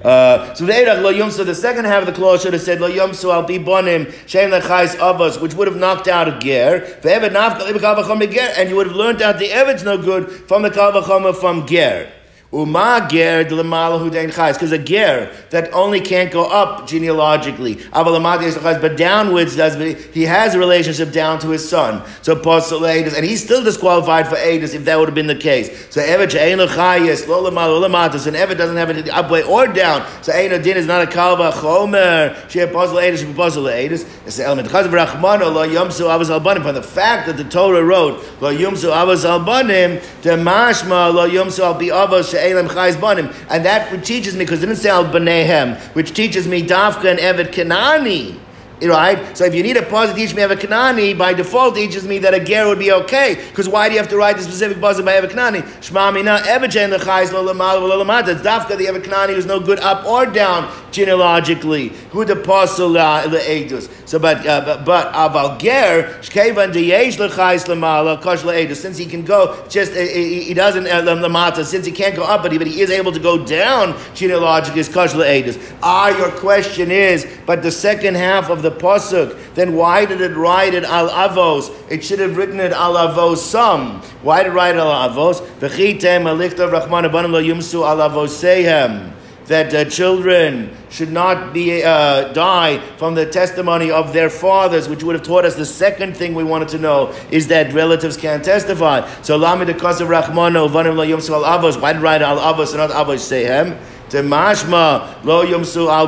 uh, so the second half of the clause should have said lo yumsu al pi bonim shem lechais avos, which would have knocked out a ger. And you would have learned out the evid's no good from the kal v'chom from ger. Uma ger because a ger that only can't go up genealogically. But downwards does he has a relationship down to his son. So and he's still disqualified for Adis if that would have been the case. So Ever so an Ever doesn't have it up way or down. So Ein Din is not a Kal v'chomer. She apostle Adis, she apostle Adis. It's the element. Chaz Rachmano lo Yomsu Avos Albanim. But the fact that the Torah wrote lo Yomsu Avos Albanim, the Mashma lo Yomsu Al Avos and that teaches me, because it didn't say al banehem, which teaches me dafka and evet kanani. Right? So if you need a pause teach me Eva Kanani, by default teaches me that a ger would be okay. Because why do you have to write the specific pause by Eva Kanani? Shma mina lamal lo lamata. It's dafka the Eva Kanani who's no good up or down genealogically. Who the apostle leedus. So, but uh, but, aval ger shkevan deyesh lechais lamala kosh leedus. Since he can go just uh, he doesn't uh, lamata. Since he can't go up, but he, but he is able to go down genealogically. Is kosh leedus. Ah, your question is, but the second half of the pasuk, then why did it write it al avos? It should have written it al avos some. Why did it write al avos? V'chitem alichtav rachman abanim lo yumsu al avosehem that uh, children should not be uh, die from the testimony of their fathers, which would have taught us the second thing we wanted to know is that relatives can't testify. So, Lami de Rachmano, Vanim La Al Avos, why did write Al Avos and not Avos? The al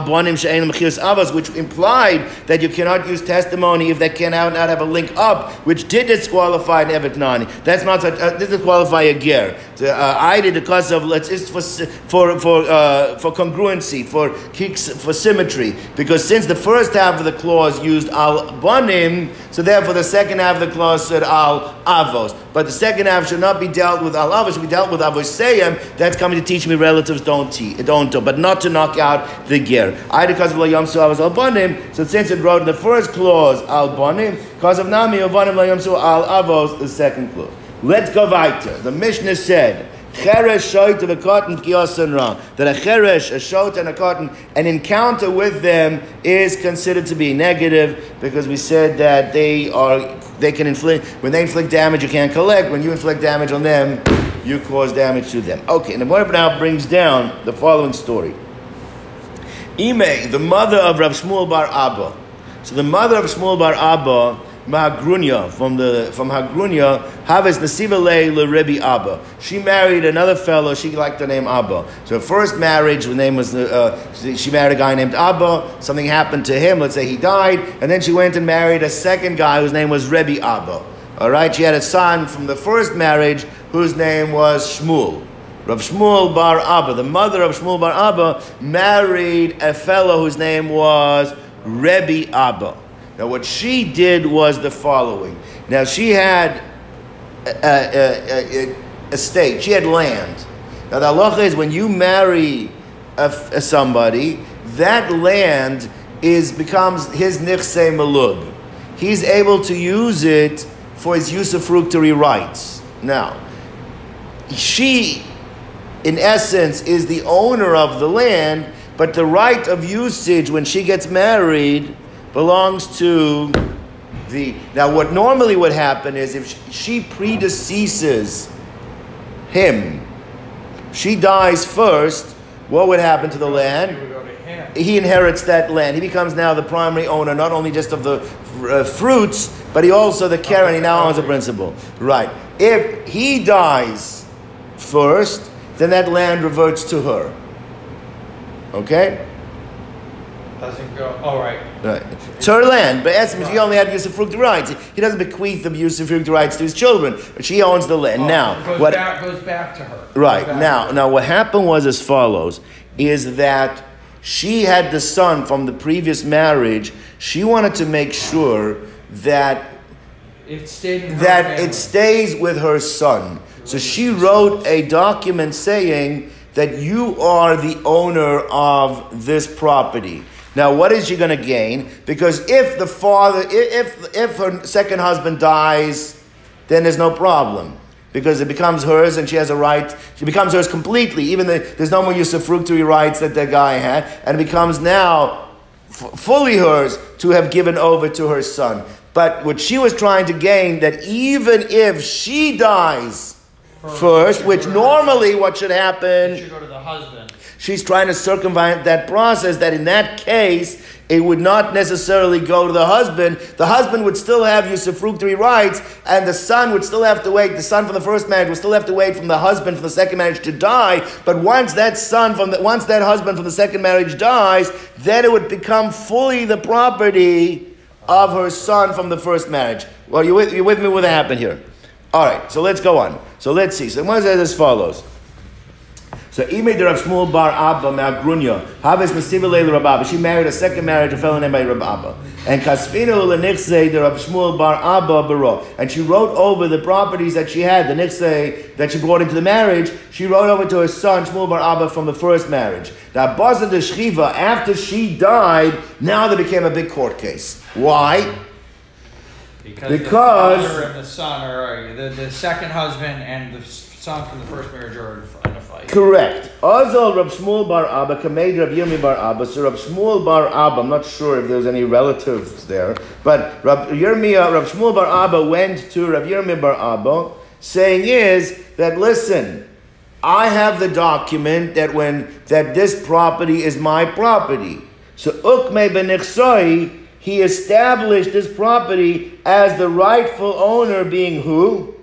which implied that you cannot use testimony if they cannot not have a link up, which did disqualify an evet nani. That's not such. Uh, this disqualify a ger. Uh, I did because of let's just for for for uh, for congruency, for for symmetry, because since the first half of the clause used al bonim, so therefore the second half of the clause said al avos. But the second half should not be dealt with al avos; should be dealt with avoseyim. That's coming to teach me relatives don't teach don't do, but not to knock out the ger. I did because of La yamsu I was albanim. So since it wrote in the first clause albanim, because of nami yamsu al avos the second clause. Let's go weiter. The Mishnah said. Cheresh, shoit, of a katan, ra. That a cheresh, a shoit, and a katan, an encounter with them is considered to be negative because we said that they are they can inflict when they inflict damage you can't collect. When you inflict damage on them, you cause damage to them. Okay, and the Gemara now brings down the following story. Ime, the mother of Rav Shmuel Bar Abba. So the mother of Shmuel Bar Abba, Mahagrunya, from the from Hagrunya, Havis Nasiva Le Rebbe Abba. She married another fellow. She liked the name Abba. So her first marriage, the name was uh, she married a guy named Abba. Something happened to him. Let's say he died, and then she went and married a second guy whose name was Rebbe Abba. All right, she had a son from the first marriage whose name was Shmuel. Rav Shmuel Bar Abba, the mother of Shmuel Bar Abba, married a fellow whose name was Rebbe Abba. Now, what she did was the following. Now, she had a, a, a, a estate, she had land. Now, the halacha is when you marry a, somebody, that land is becomes his nichse malug. He's able to use it for his usufructory rights. Now, she, in essence, is the owner of the land, but the right of usage when she gets married belongs to the. Now, what normally would happen is if she predeceases him, she dies first, what would happen to the land? He inherits that land. He becomes now the primary owner, not only just of the uh, fruits, but he also the care, and he now owns the principal. Right. If he dies first, then that land reverts to her. Okay? Doesn't go. All right. Right. It's her land, but as he only had usufruct rights. He doesn't bequeath the usufruct rights to his children, but she owns the land. Oh, now, goes what back, goes back to her. Right. Now, now what happened was as follows: is that she had the son from the previous marriage. She wanted to make sure that it stayed that it stays with her son. So she wrote a document saying that you are the owner of this property. Now, what is she going to gain? Because if the father, if if her second husband dies, then there's no problem because it becomes hers and she has a right. She becomes hers completely. Even the, there's no more usufructory rights that that guy had, and it becomes now f- fully hers to have given over to her son. But what she was trying to gain that even if she dies first, which normally what should happen, should go to the husband. She's trying to circumvent that process that in that case, it would not necessarily go to the husband. The husband would still have usufructory rights, and the son would still have to wait. The son from the first marriage would still have to wait from the husband from the second marriage to die. But once that son from the, once that husband from the second marriage dies, then it would become fully the property of her son from the first marriage. Well, you with, you with me? With what happened here? All right, so let's go on. So let's see. So one says as follows. So Ime de Rav Shmuel Bar Abba Me'agrunya, Havis Mesiva Leila Rav Abba. She married a second marriage, a fellow named by Rav Abba. And Kasfina Ulenichse de Rav Shmuel Bar Abba Baro. And she wrote over the properties that she had, the Nichse that she brought into the marriage, she wrote over to her son Shmuel Bar Abba from the first marriage. Now Bazan de Shchiva, after she died, now there became a big court case. Why? Because, Because- the the son are the, the second husband and the son from the first marriage are in a fight. Correct. Azal Rab Shmuel Bar Abba, Kamed Rab Yirmi Bar Abba. So Rab Shmuel Bar Abba, I'm not sure if there's any relatives there, but Rab Yirmi, uh, Rab Shmuel Bar Abba went to Rab Yirmi Bar Abba, saying is that listen, I have the document that when that this property is my property. So Ukme ben Nichsoi, he established this property as the rightful owner, being who?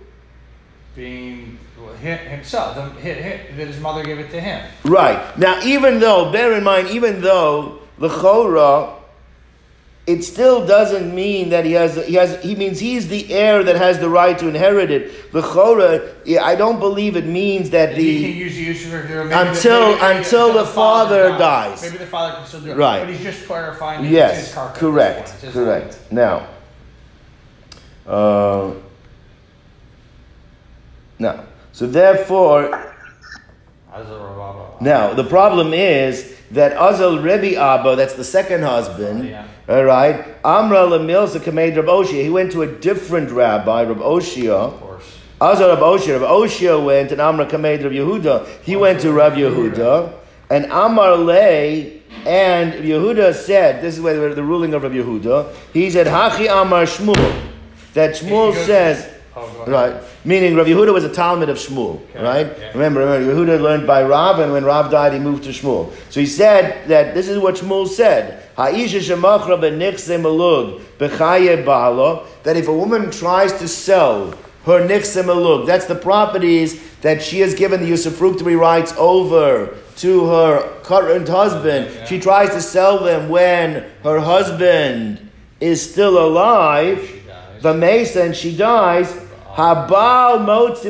Being himself, the- hi- hi- that his mother gave it to him. Right. Now, even though, bear in mind, even though the Chora, it still doesn't mean that he has, he has, he means he's the heir that has the right to inherit it. The Chora, I don't believe it means that he can the, use the use of maybe Until- maybe- maybe until the father dies. Maybe the father can still do it. Right. But he's just clarifying. that it's his yes, carcass. correct, correct. Now, uh, now, so therefore, As a rababa. Now, the problem is that Azal Rebbe Abba, that's the second husband, oh, Yeah. all right, Amra Lemilsa Kamed Rab Oshia, he went to a different rabbi, Rab Oshia. Of course. Azal Rab Oshia, Rab Oshia went, and Amra Kamed Rab Yehuda, he went to Rab Yehuda, and Amar Lay, and Yehuda said, this is where the ruling of Rab Yehuda, he said, Hachi Amar Shmuel, that Shmuel says, Oh. Right. Meaning Rav Yehuda was a Talmid of Shmuel, Okay, right? yeah. Remember, remember, Yehuda learned by Rav, and when Rav died, he moved to Shmuel. So he said that this is what Shmuel said: "Ha'isha shemachra benichse malug bechaye bala." That if a woman tries to sell her nichse malug, that's the properties that she has given the usufructory rights over to her current husband. Yeah. She tries to sell them when her husband is still alive. The mason, and she dies. Habal motzi.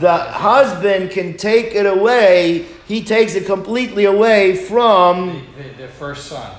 The husband can take it away. He takes it completely away from The, the, the first son.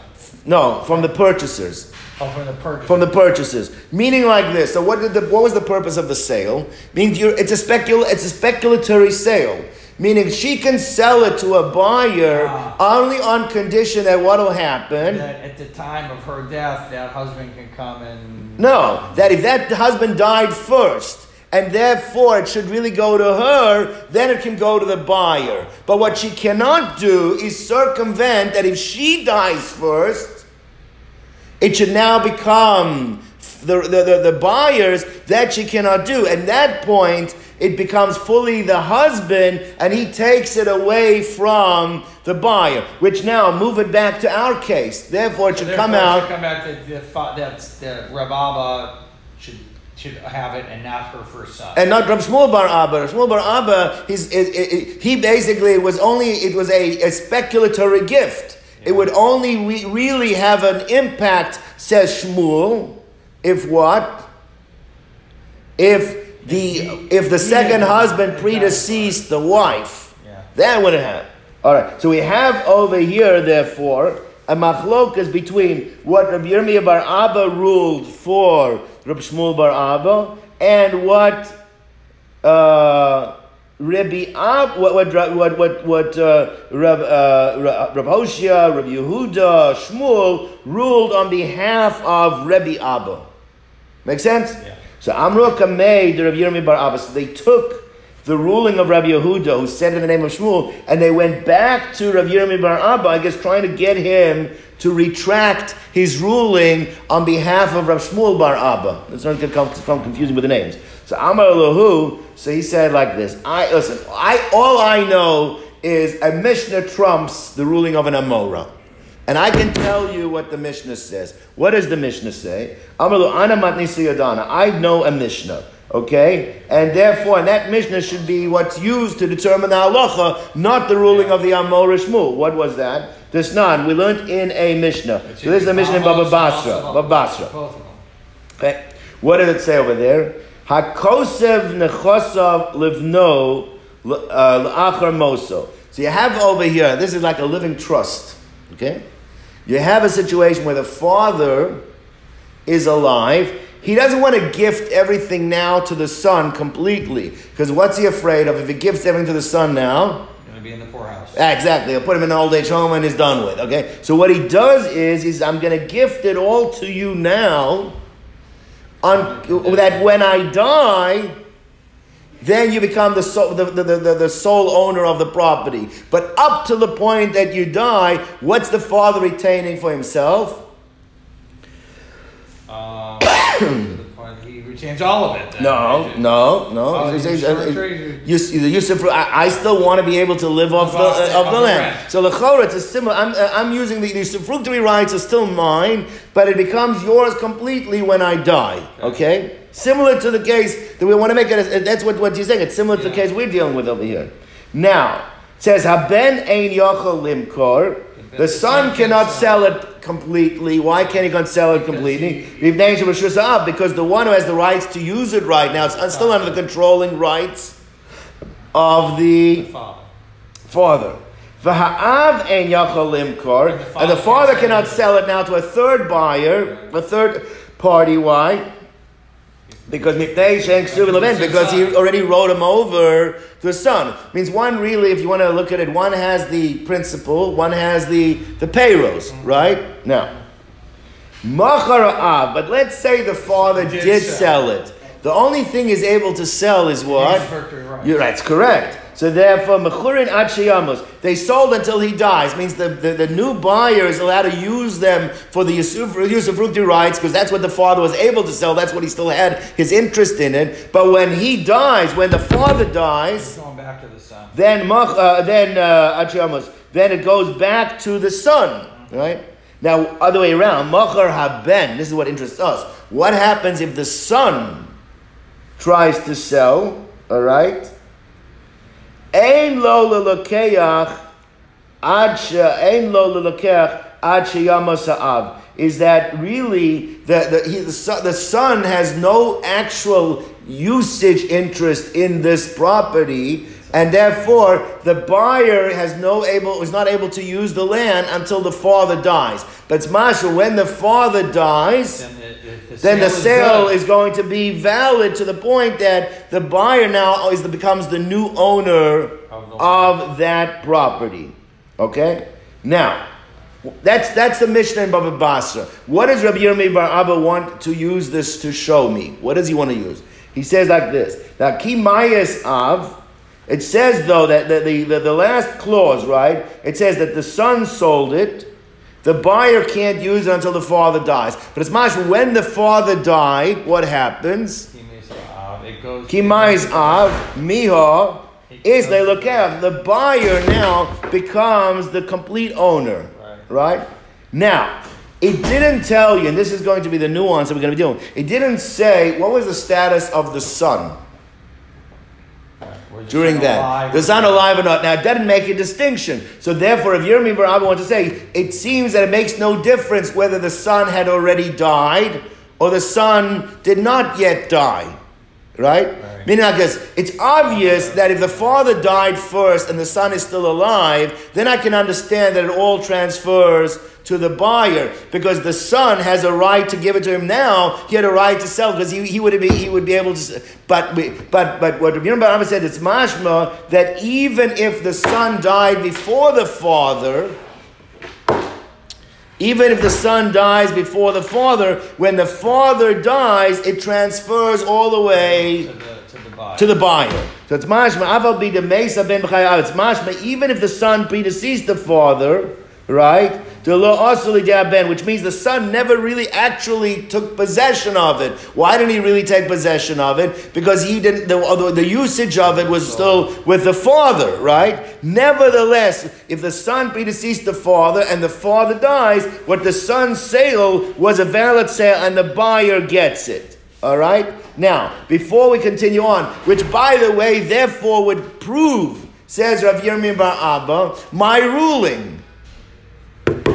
no, from the purchasers, Oh, from the purchase. from the purchasers. Meaning like this. So what did the what was the purpose of the sale? Means you're, it's a specul it's a speculatory sale. Meaning she can sell it to a buyer Ah. only on condition that what will happen. that at the time of her death, that husband can come and. No, that if that husband died first, and therefore it should really go to her, then it can go to the buyer. But what she cannot do is circumvent that if she dies first, it should now become the, the, the, the buyers that she cannot do. And that point, it becomes fully the husband, and he takes it away from the buyer. Which now move it back to our case. Therefore, it should come Therefore, it out. should come out that the that the Rababa should should have it and not her first son. and not Rab Shmuel Bar Abba. Shmuel Bar Abba, he's, it, it, he basically was only it was a, a speculatory gift. It would only re- really have an impact, says Shmuel, if what? If the if the second husband predeceased the wife, Yeah. that would have. All right. So we have over here, therefore, a machlokas between what Rabbi Yirmiyah Bar Abba ruled for Rabbi Shmuel Bar Abba and what uh, Rabbi Ab, what what what what, what uh, Rab, uh, Ra- Rab Hoshia, Rabbi Yehuda, Shmuel ruled on behalf of Rabbi Abba. Make sense? Yeah. So Amru Kamei, the Rabbi Yirmiyah Bar Abba. So they took the ruling of Rabbi Yehuda, who said in the name of Shmuel, and they went back to Rabbi Yirmi Bar Abba, I guess trying to get him to retract his ruling on behalf of Rav Shmuel Bar Abba. Let's not get confusing with the names. So Amar Lahu, so he said like this: I listen. I all I know is a Mishnah trumps the ruling of an Amora. And I can tell you what the Mishnah says. What does the Mishnah say? Amalu ana matnisi I know a Mishnah. Okay? And therefore, and that Mishnah should be what's used to determine the halacha, not the ruling of the Amor Shmuel. What was that? This non, we learned in a Mishnah. So this is the Mishnah in Baba Basra. Baba Basra. Okay. What did it say over there? Hakosev nechosav livno uh, l'achar moso. So you have over here, this is like a living trust. Okay? You have a situation where the father is alive he doesn't want to gift everything now to the son completely. Because what's he afraid of? If he gifts everything to the son now, going to be in the poorhouse. Exactly. He'll put him in an old age home and he's done with. Okay? So what he does is, is I'm going to gift it all to you now, on, that when I die, then you become the, soul, the, the, the, the sole owner of the property. But up to the point that you die, what's the father retaining for himself? he retains all of it. Then, no, right? no, no, oh, Yusuf, I, I still want to be able to live off, the, uh, of the, land. Rent. So lechora, it's a similar. I'm, uh, I'm using the, the usufructory rights are still mine, but it becomes yours completely when I die. Okay, okay? Similar to the case that we want to make it. That's what what you're saying. It's similar yeah. to the case we're dealing with over here. Now it says haben ein yochel limkor. The son cannot sell it completely. Why can't he go and sell it completely? Because the one who has the rights to use it right now, it's still under the controlling rights of the father. And the father cannot sell it now to a third buyer, a third party. Why? Because because he already wrote him over to his son. Means one really, if you want to look at it, one has the principal, one has the the payrolls, mm-hmm. right? Now, machar but let's say the father did, sell it. The only thing he's able to sell is what? You're right. That's correct. So therefore, mechurin achiyamos, they sold until he dies. Means the, the, the, new buyer is allowed to use them for the use of usufructi rights because that's what the father was able to sell. That's what he still had his interest in it. But when he dies, when the father dies, going back to the son. Then uh, then uh, then it goes back to the son, right? Now, other way around, machar haben. This is what interests us. What happens if the son tries to sell? All right Ein lo lelokeach ad she, ein lo lelokeach ad yamas Is that really the, the, he, the, son, the son has no actual usage interest in this property, and therefore the buyer has no able is not able to use the land until the father dies. But Masha, when the father dies, then the sale is, is, going to be valid to the point that the buyer now is the, becomes the new owner of, that property. Okay? Now, that's that's the Mishnah in Baba Basra. What does Rabbi Yirmi Bar Abba want to use this to show me? What does he want to use? He says like this. Now, Kimayas Av, it says though that the, the, the, the last clause, right? It says that the son sold it the buyer can't use it until the father dies. But it's much when the father died, what happens? Kimais av miha is they look at the buyer now becomes the complete owner, right? Now, it didn't tell you, and this is going to be the nuance that we're going to be doing. It didn't say what was the status of the son during that. The son alive or not. Now, it doesn't make a distinction. So, therefore, if Yirmi Bar Abba wants to say, it seems that it makes no difference whether the son had already died or the son did not yet die. Right? right. Meaning, it's obvious that if the father died first and the son is still alive, then I can understand that it all transfers to the buyer because the son has a right to give it to him now. He had a right to sell because he, he would be he would be able to. But but but what Rabbi Barama said it's mashma that even if the son died before the father. Even if the son dies before the father, when the father dies, it transfers all the way to the buyer. To the buyer. So it's mashma aval be the mesa ben. It's mashma even if the son predeceased the father, right? Which means the son never really actually took possession of it. Why didn't he really take possession of it? Because he didn't. The, the usage of it was still with the father, right? Nevertheless, if the son predeceased the father and the father dies, what the son's sale was a valid sale, and the buyer gets it. All right. Now, before we continue on, which by the way, therefore would prove, says Rav Yirmiyah Bar Abba, my ruling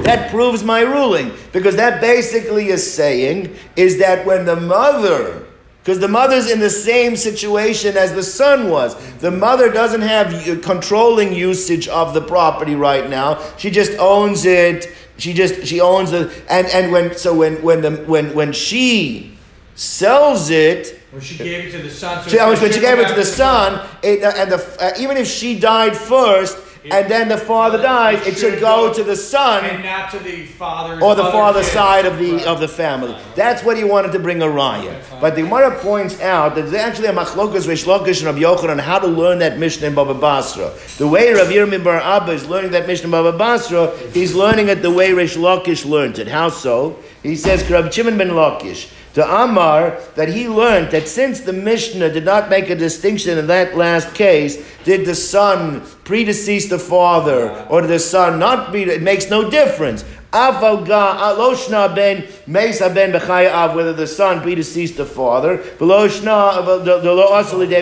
that proves my ruling. Because that basically is saying is that when the mother, because the mother's in the same situation as the son was, the mother doesn't have controlling usage of the property right now. She just owns it. She just she owns the and and when so when when the when when she sells it. When she gave it to the son. So she, when she gave it to the son, it, and the, uh, even if she died first, and then the father dies, it should go to the son and not to the father or the father side of the of the family. That's what he wanted to bring a raya. But the Gemara points out that there's actually a machlokas Reish Lakish and Rabbi Yochanan on how to learn that Mishnah in Baba Basra. The way Rav Yirmiyah Bar Abba is learning that Mishnah in Baba Basra, he's learning it the way Reish Lakish learned it. How so? He says, Rabbi Shimon ben Lakish to Amar that he learned that since the Mishnah did not make a distinction in that last case, did the son predecease the father or did the son not be, it makes no difference. Aloshna ben Mesa ben Bechayav, whether the son predeceased the father,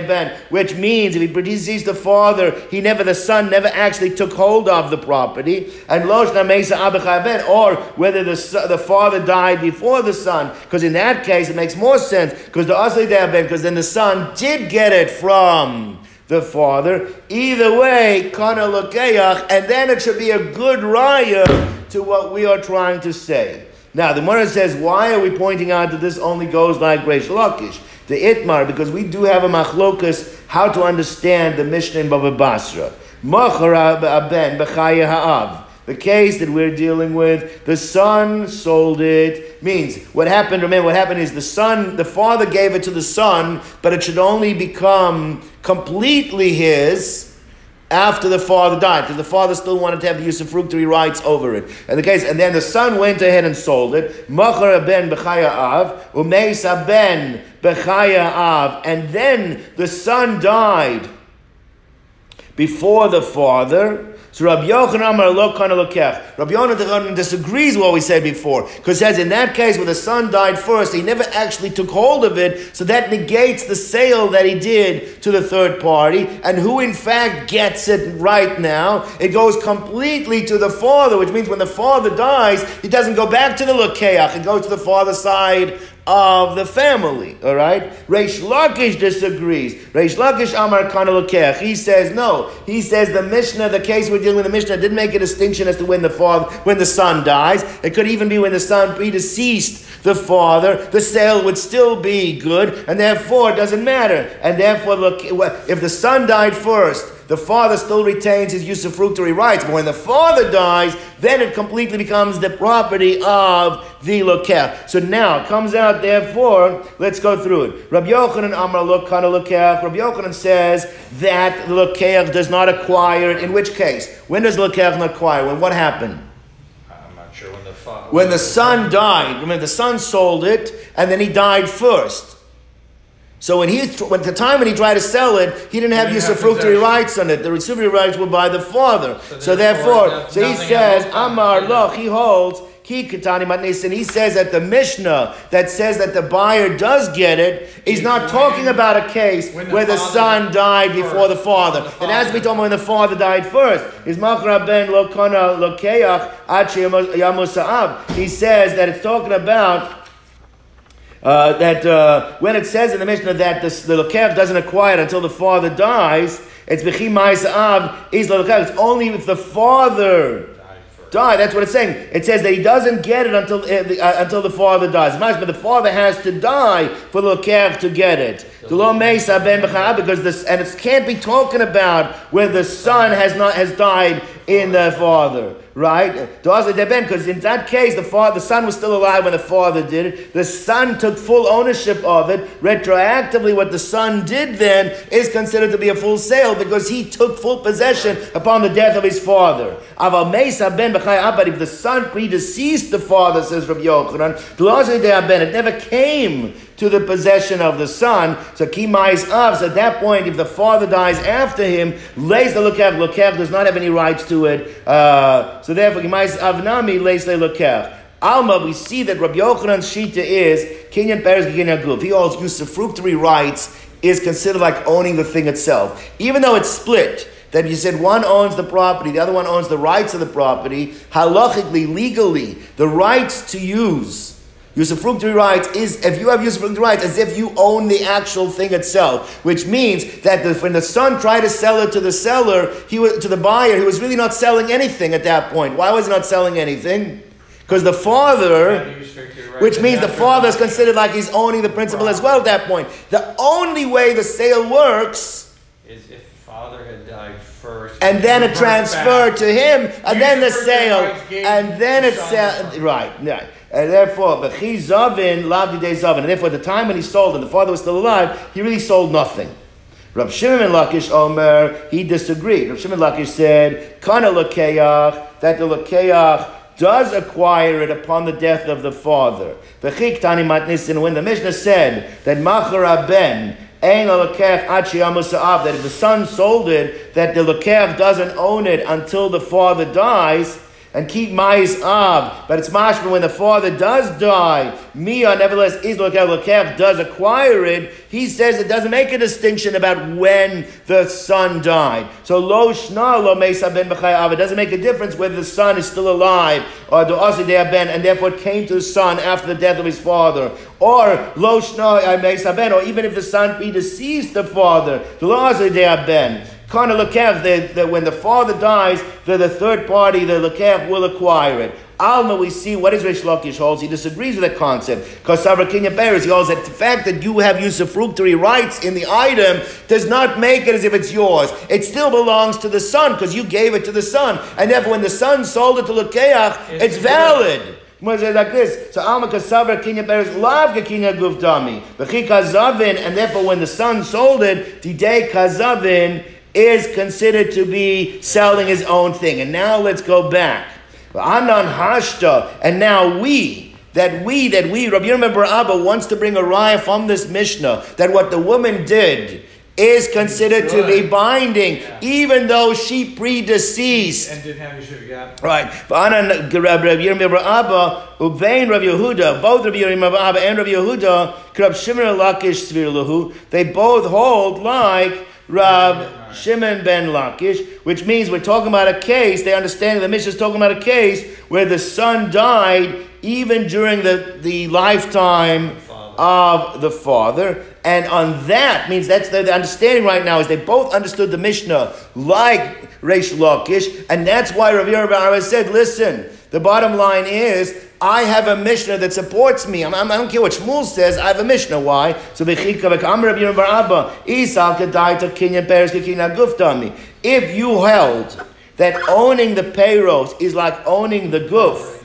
ben, which means if he predeceased the father, he never the son never actually took hold of the property, and Loshna Mesa ben, or whether the the father died before the son, because in that case it makes more sense because the Asli ben, because then the son did get it from the father. Either way, kana and then it should be a good raya to what we are trying to say. Now, the Gemara says, why are we pointing out that this only goes like Reish Lakish? The Itmar, because we do have a machlokas how to understand the Mishnah in Baba Basra. Ben ha'av. The case that we're dealing with, the son sold it, means what happened, remember what happened is the son, the father gave it to the son, but it should only become completely his after the father died, because the father still wanted to have the usufructory rights over it. And the case, and then the son went ahead and sold it. Machar ben b'chaya av, umeisa ben av, and then the son died before the father. So Rabbi Yochanan. Rabbi Yochanan disagrees with what we said before, because says in that case where the son died first, he never actually took hold of it, so that negates the sale that he did to the third party, and who in fact gets it right now? It goes completely to the father, which means when the father dies, it doesn't go back to the Lokeach, it goes to the father's side of the family. All right. Reish Lakish disagrees. Reish Lakish Amar Kanalokech. He says no. He says the Mishnah, the case we're dealing with, the Mishnah didn't make a distinction as to when the father, when the son dies. It could even be when the son predeceased the father. The sale would still be good, and therefore it doesn't matter. And therefore, look, if the son died first the father still retains his usufructory rights. But when the father dies, then it completely becomes the property of the lokech. So now it comes out, therefore, let's go through it. Rabbi Yochanan Amar Lokana Lokech. Rabbi Yochanan says that the lokech does not acquire it. In which case? When does lokech not acquire? When what happened? I'm not sure when the father. When the son died. Remember, the son sold it, and then he died first. So when he, when the time when he tried to sell it, he didn't have usufructory rights on it. The usufructory rights were by the father. So, so therefore, so he says, Amar loch, he holds, Ki Katani and he says that the Mishnah that says that the buyer does get it is He's not talking about a case where the son died before the father. It has to be talking when the father died first. Is Machra ben Lokana Lokeach Yamusa'ab. He says that it's talking about uh, that uh, when it says in the Mishnah that this, the Lokeach doesn't acquire it until the father dies, it's Bechi Ma'isa'av is Lokeach. It's only if the father died. That's what it's saying. It says that he doesn't get it until uh, the, uh, until the father dies. But the father has to die for the Lokeach to get it. Because this and it can't be talking about where the son has not has died in the father, right? Because in that case, the father, the son was still alive when the father did it. The son took full ownership of it. Retroactively, what the son did then is considered to be a full sale because he took full possession upon the death of his father. But if the son predeceased the father, says Rabbi Yochanan, it never came to the possession of the son. So kimais av. So at that point, if the father dies after him, lays the lokev. Lokev does not have any rights to it. Uh, so therefore, kimais avnami lays the lokev. Alma, we see that Rabbi Yochanan's shita is kinyan peres kinyan guf. He holds usufructory rights is considered like owning the thing itself, even though it's split that you said one owns the property, the other one owns the rights of the property, halachically, legally, the rights to use Usufructory rights is if you have usufructory rights as if you own the actual thing itself, which means that the, when the son tried to sell it to the seller, he was, to the buyer, he was really not selling anything at that point. Why was he not selling anything? Because the father, which means the father is considered like he's owning the principal as well at that point. The only way the sale works is if father had died first, and then a transfer to him, and then the sale, and then it's right, right. And therefore, Bechi Zavin, Lavdi Zavin. And therefore, at the time when he sold and the father was still alive, he really sold nothing. Rab Shimon Lakish Omer, he disagreed. Rab Shimon Lakish said, Kana Lakeach, that the Lakeach does acquire it upon the death of the father. V'chik Tani Matnisin, when the Mishnah said that Machar Ben, that if the son sold it, that the Lekech doesn't own it until the father dies, and keep mais ab. But it's mashma when the father does die, Mia nevertheless is lokev does acquire it. He says it doesn't make a distinction about when the son died. So lo shna lo mesa ben It doesn't make a difference whether the son is still alive or the do ben, and therefore it came to the son after the death of his father. Or lo shna eh, mesa ben, or even if the son predeceased the father, do lo ben. Kana Lekev, that when the father dies, the, the third party, the Lekev, will acquire it. Alma, we see what is Reish Lakish holds. He disagrees with that concept. Because Savrakinya Beres, he holds that the fact that you have usufructory rights in the item does not make it as if it's yours. It still belongs to the son because you gave it to the son. And therefore, when the son sold it to Lekeach, it's, it's valid. Like this. So Alma Kasavra Kinya Beres Lav Kinya Guvdami. Bechi Kazavin, and therefore when the son sold it, Didei Kazavin is considered to be selling his own thing. And now let's go back. Anan Hashta, and now we, that we, that we, Rabbi Yirmiyah Abba wants to bring a raya from this Mishnah, that what the woman did is considered to be binding, yeah. even though she predeceased. And didn't have yeah. Right. Rabbi Yirmiyah Abba, Uvein Rabbi Yehuda, both Rabbi Yirmiyah Abba and Rabbi Yehuda, Krab Shimon Lakish Svir they both hold like Rab Shimon ben Lakish, which means we're talking about a case, they understand the Mishnah is talking about a case where the son died even during the, the lifetime of the father. And on that means that's the, the, understanding right now is they both understood the Mishnah like Reish Lakish, and that's why Rav Yerubbal said, listen, the bottom line is I have a Mishnah that supports me. I'm, I'm, I do not care what Shmuel says. I have a Mishnah. Why? So If you held that owning the payros is like owning the guf,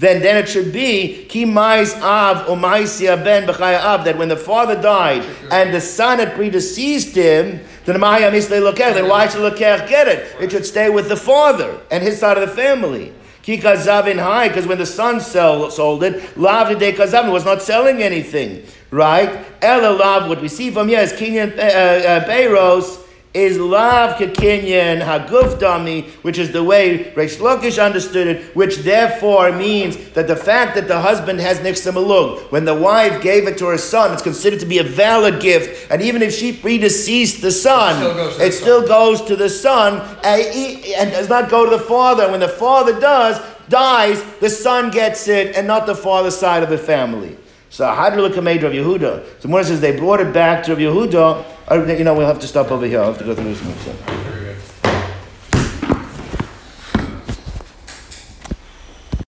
then then it should be ki mais av umaisia ben av that when the father died and the son had predeceased him, then then why should Lekech get it? It should stay with the father and his side of the family. Kikazavin high, because when the son sell, sold it, Lav de Kazavin was not selling anything, right? Ela Lav, what we see from here is kinyan uh, uh, is Lav Kekinyan Haguf Dami, which is the way Reish Lakish understood it, which therefore means that the fact that the husband has nichsei milug, when the wife gave it to her son, it's considered to be a valid gift, and even if she predeceased the son, it still goes to, the, still son. Goes to the son and does not go to the father. When the father does, dies, the son gets it, and not the father's side of the family. So Hadr Lekamed Rav Yehuda. So Mordechai says they brought it back to Rav Yehuda. Or, you know, we'll have to stop over here. I'll have to go through this.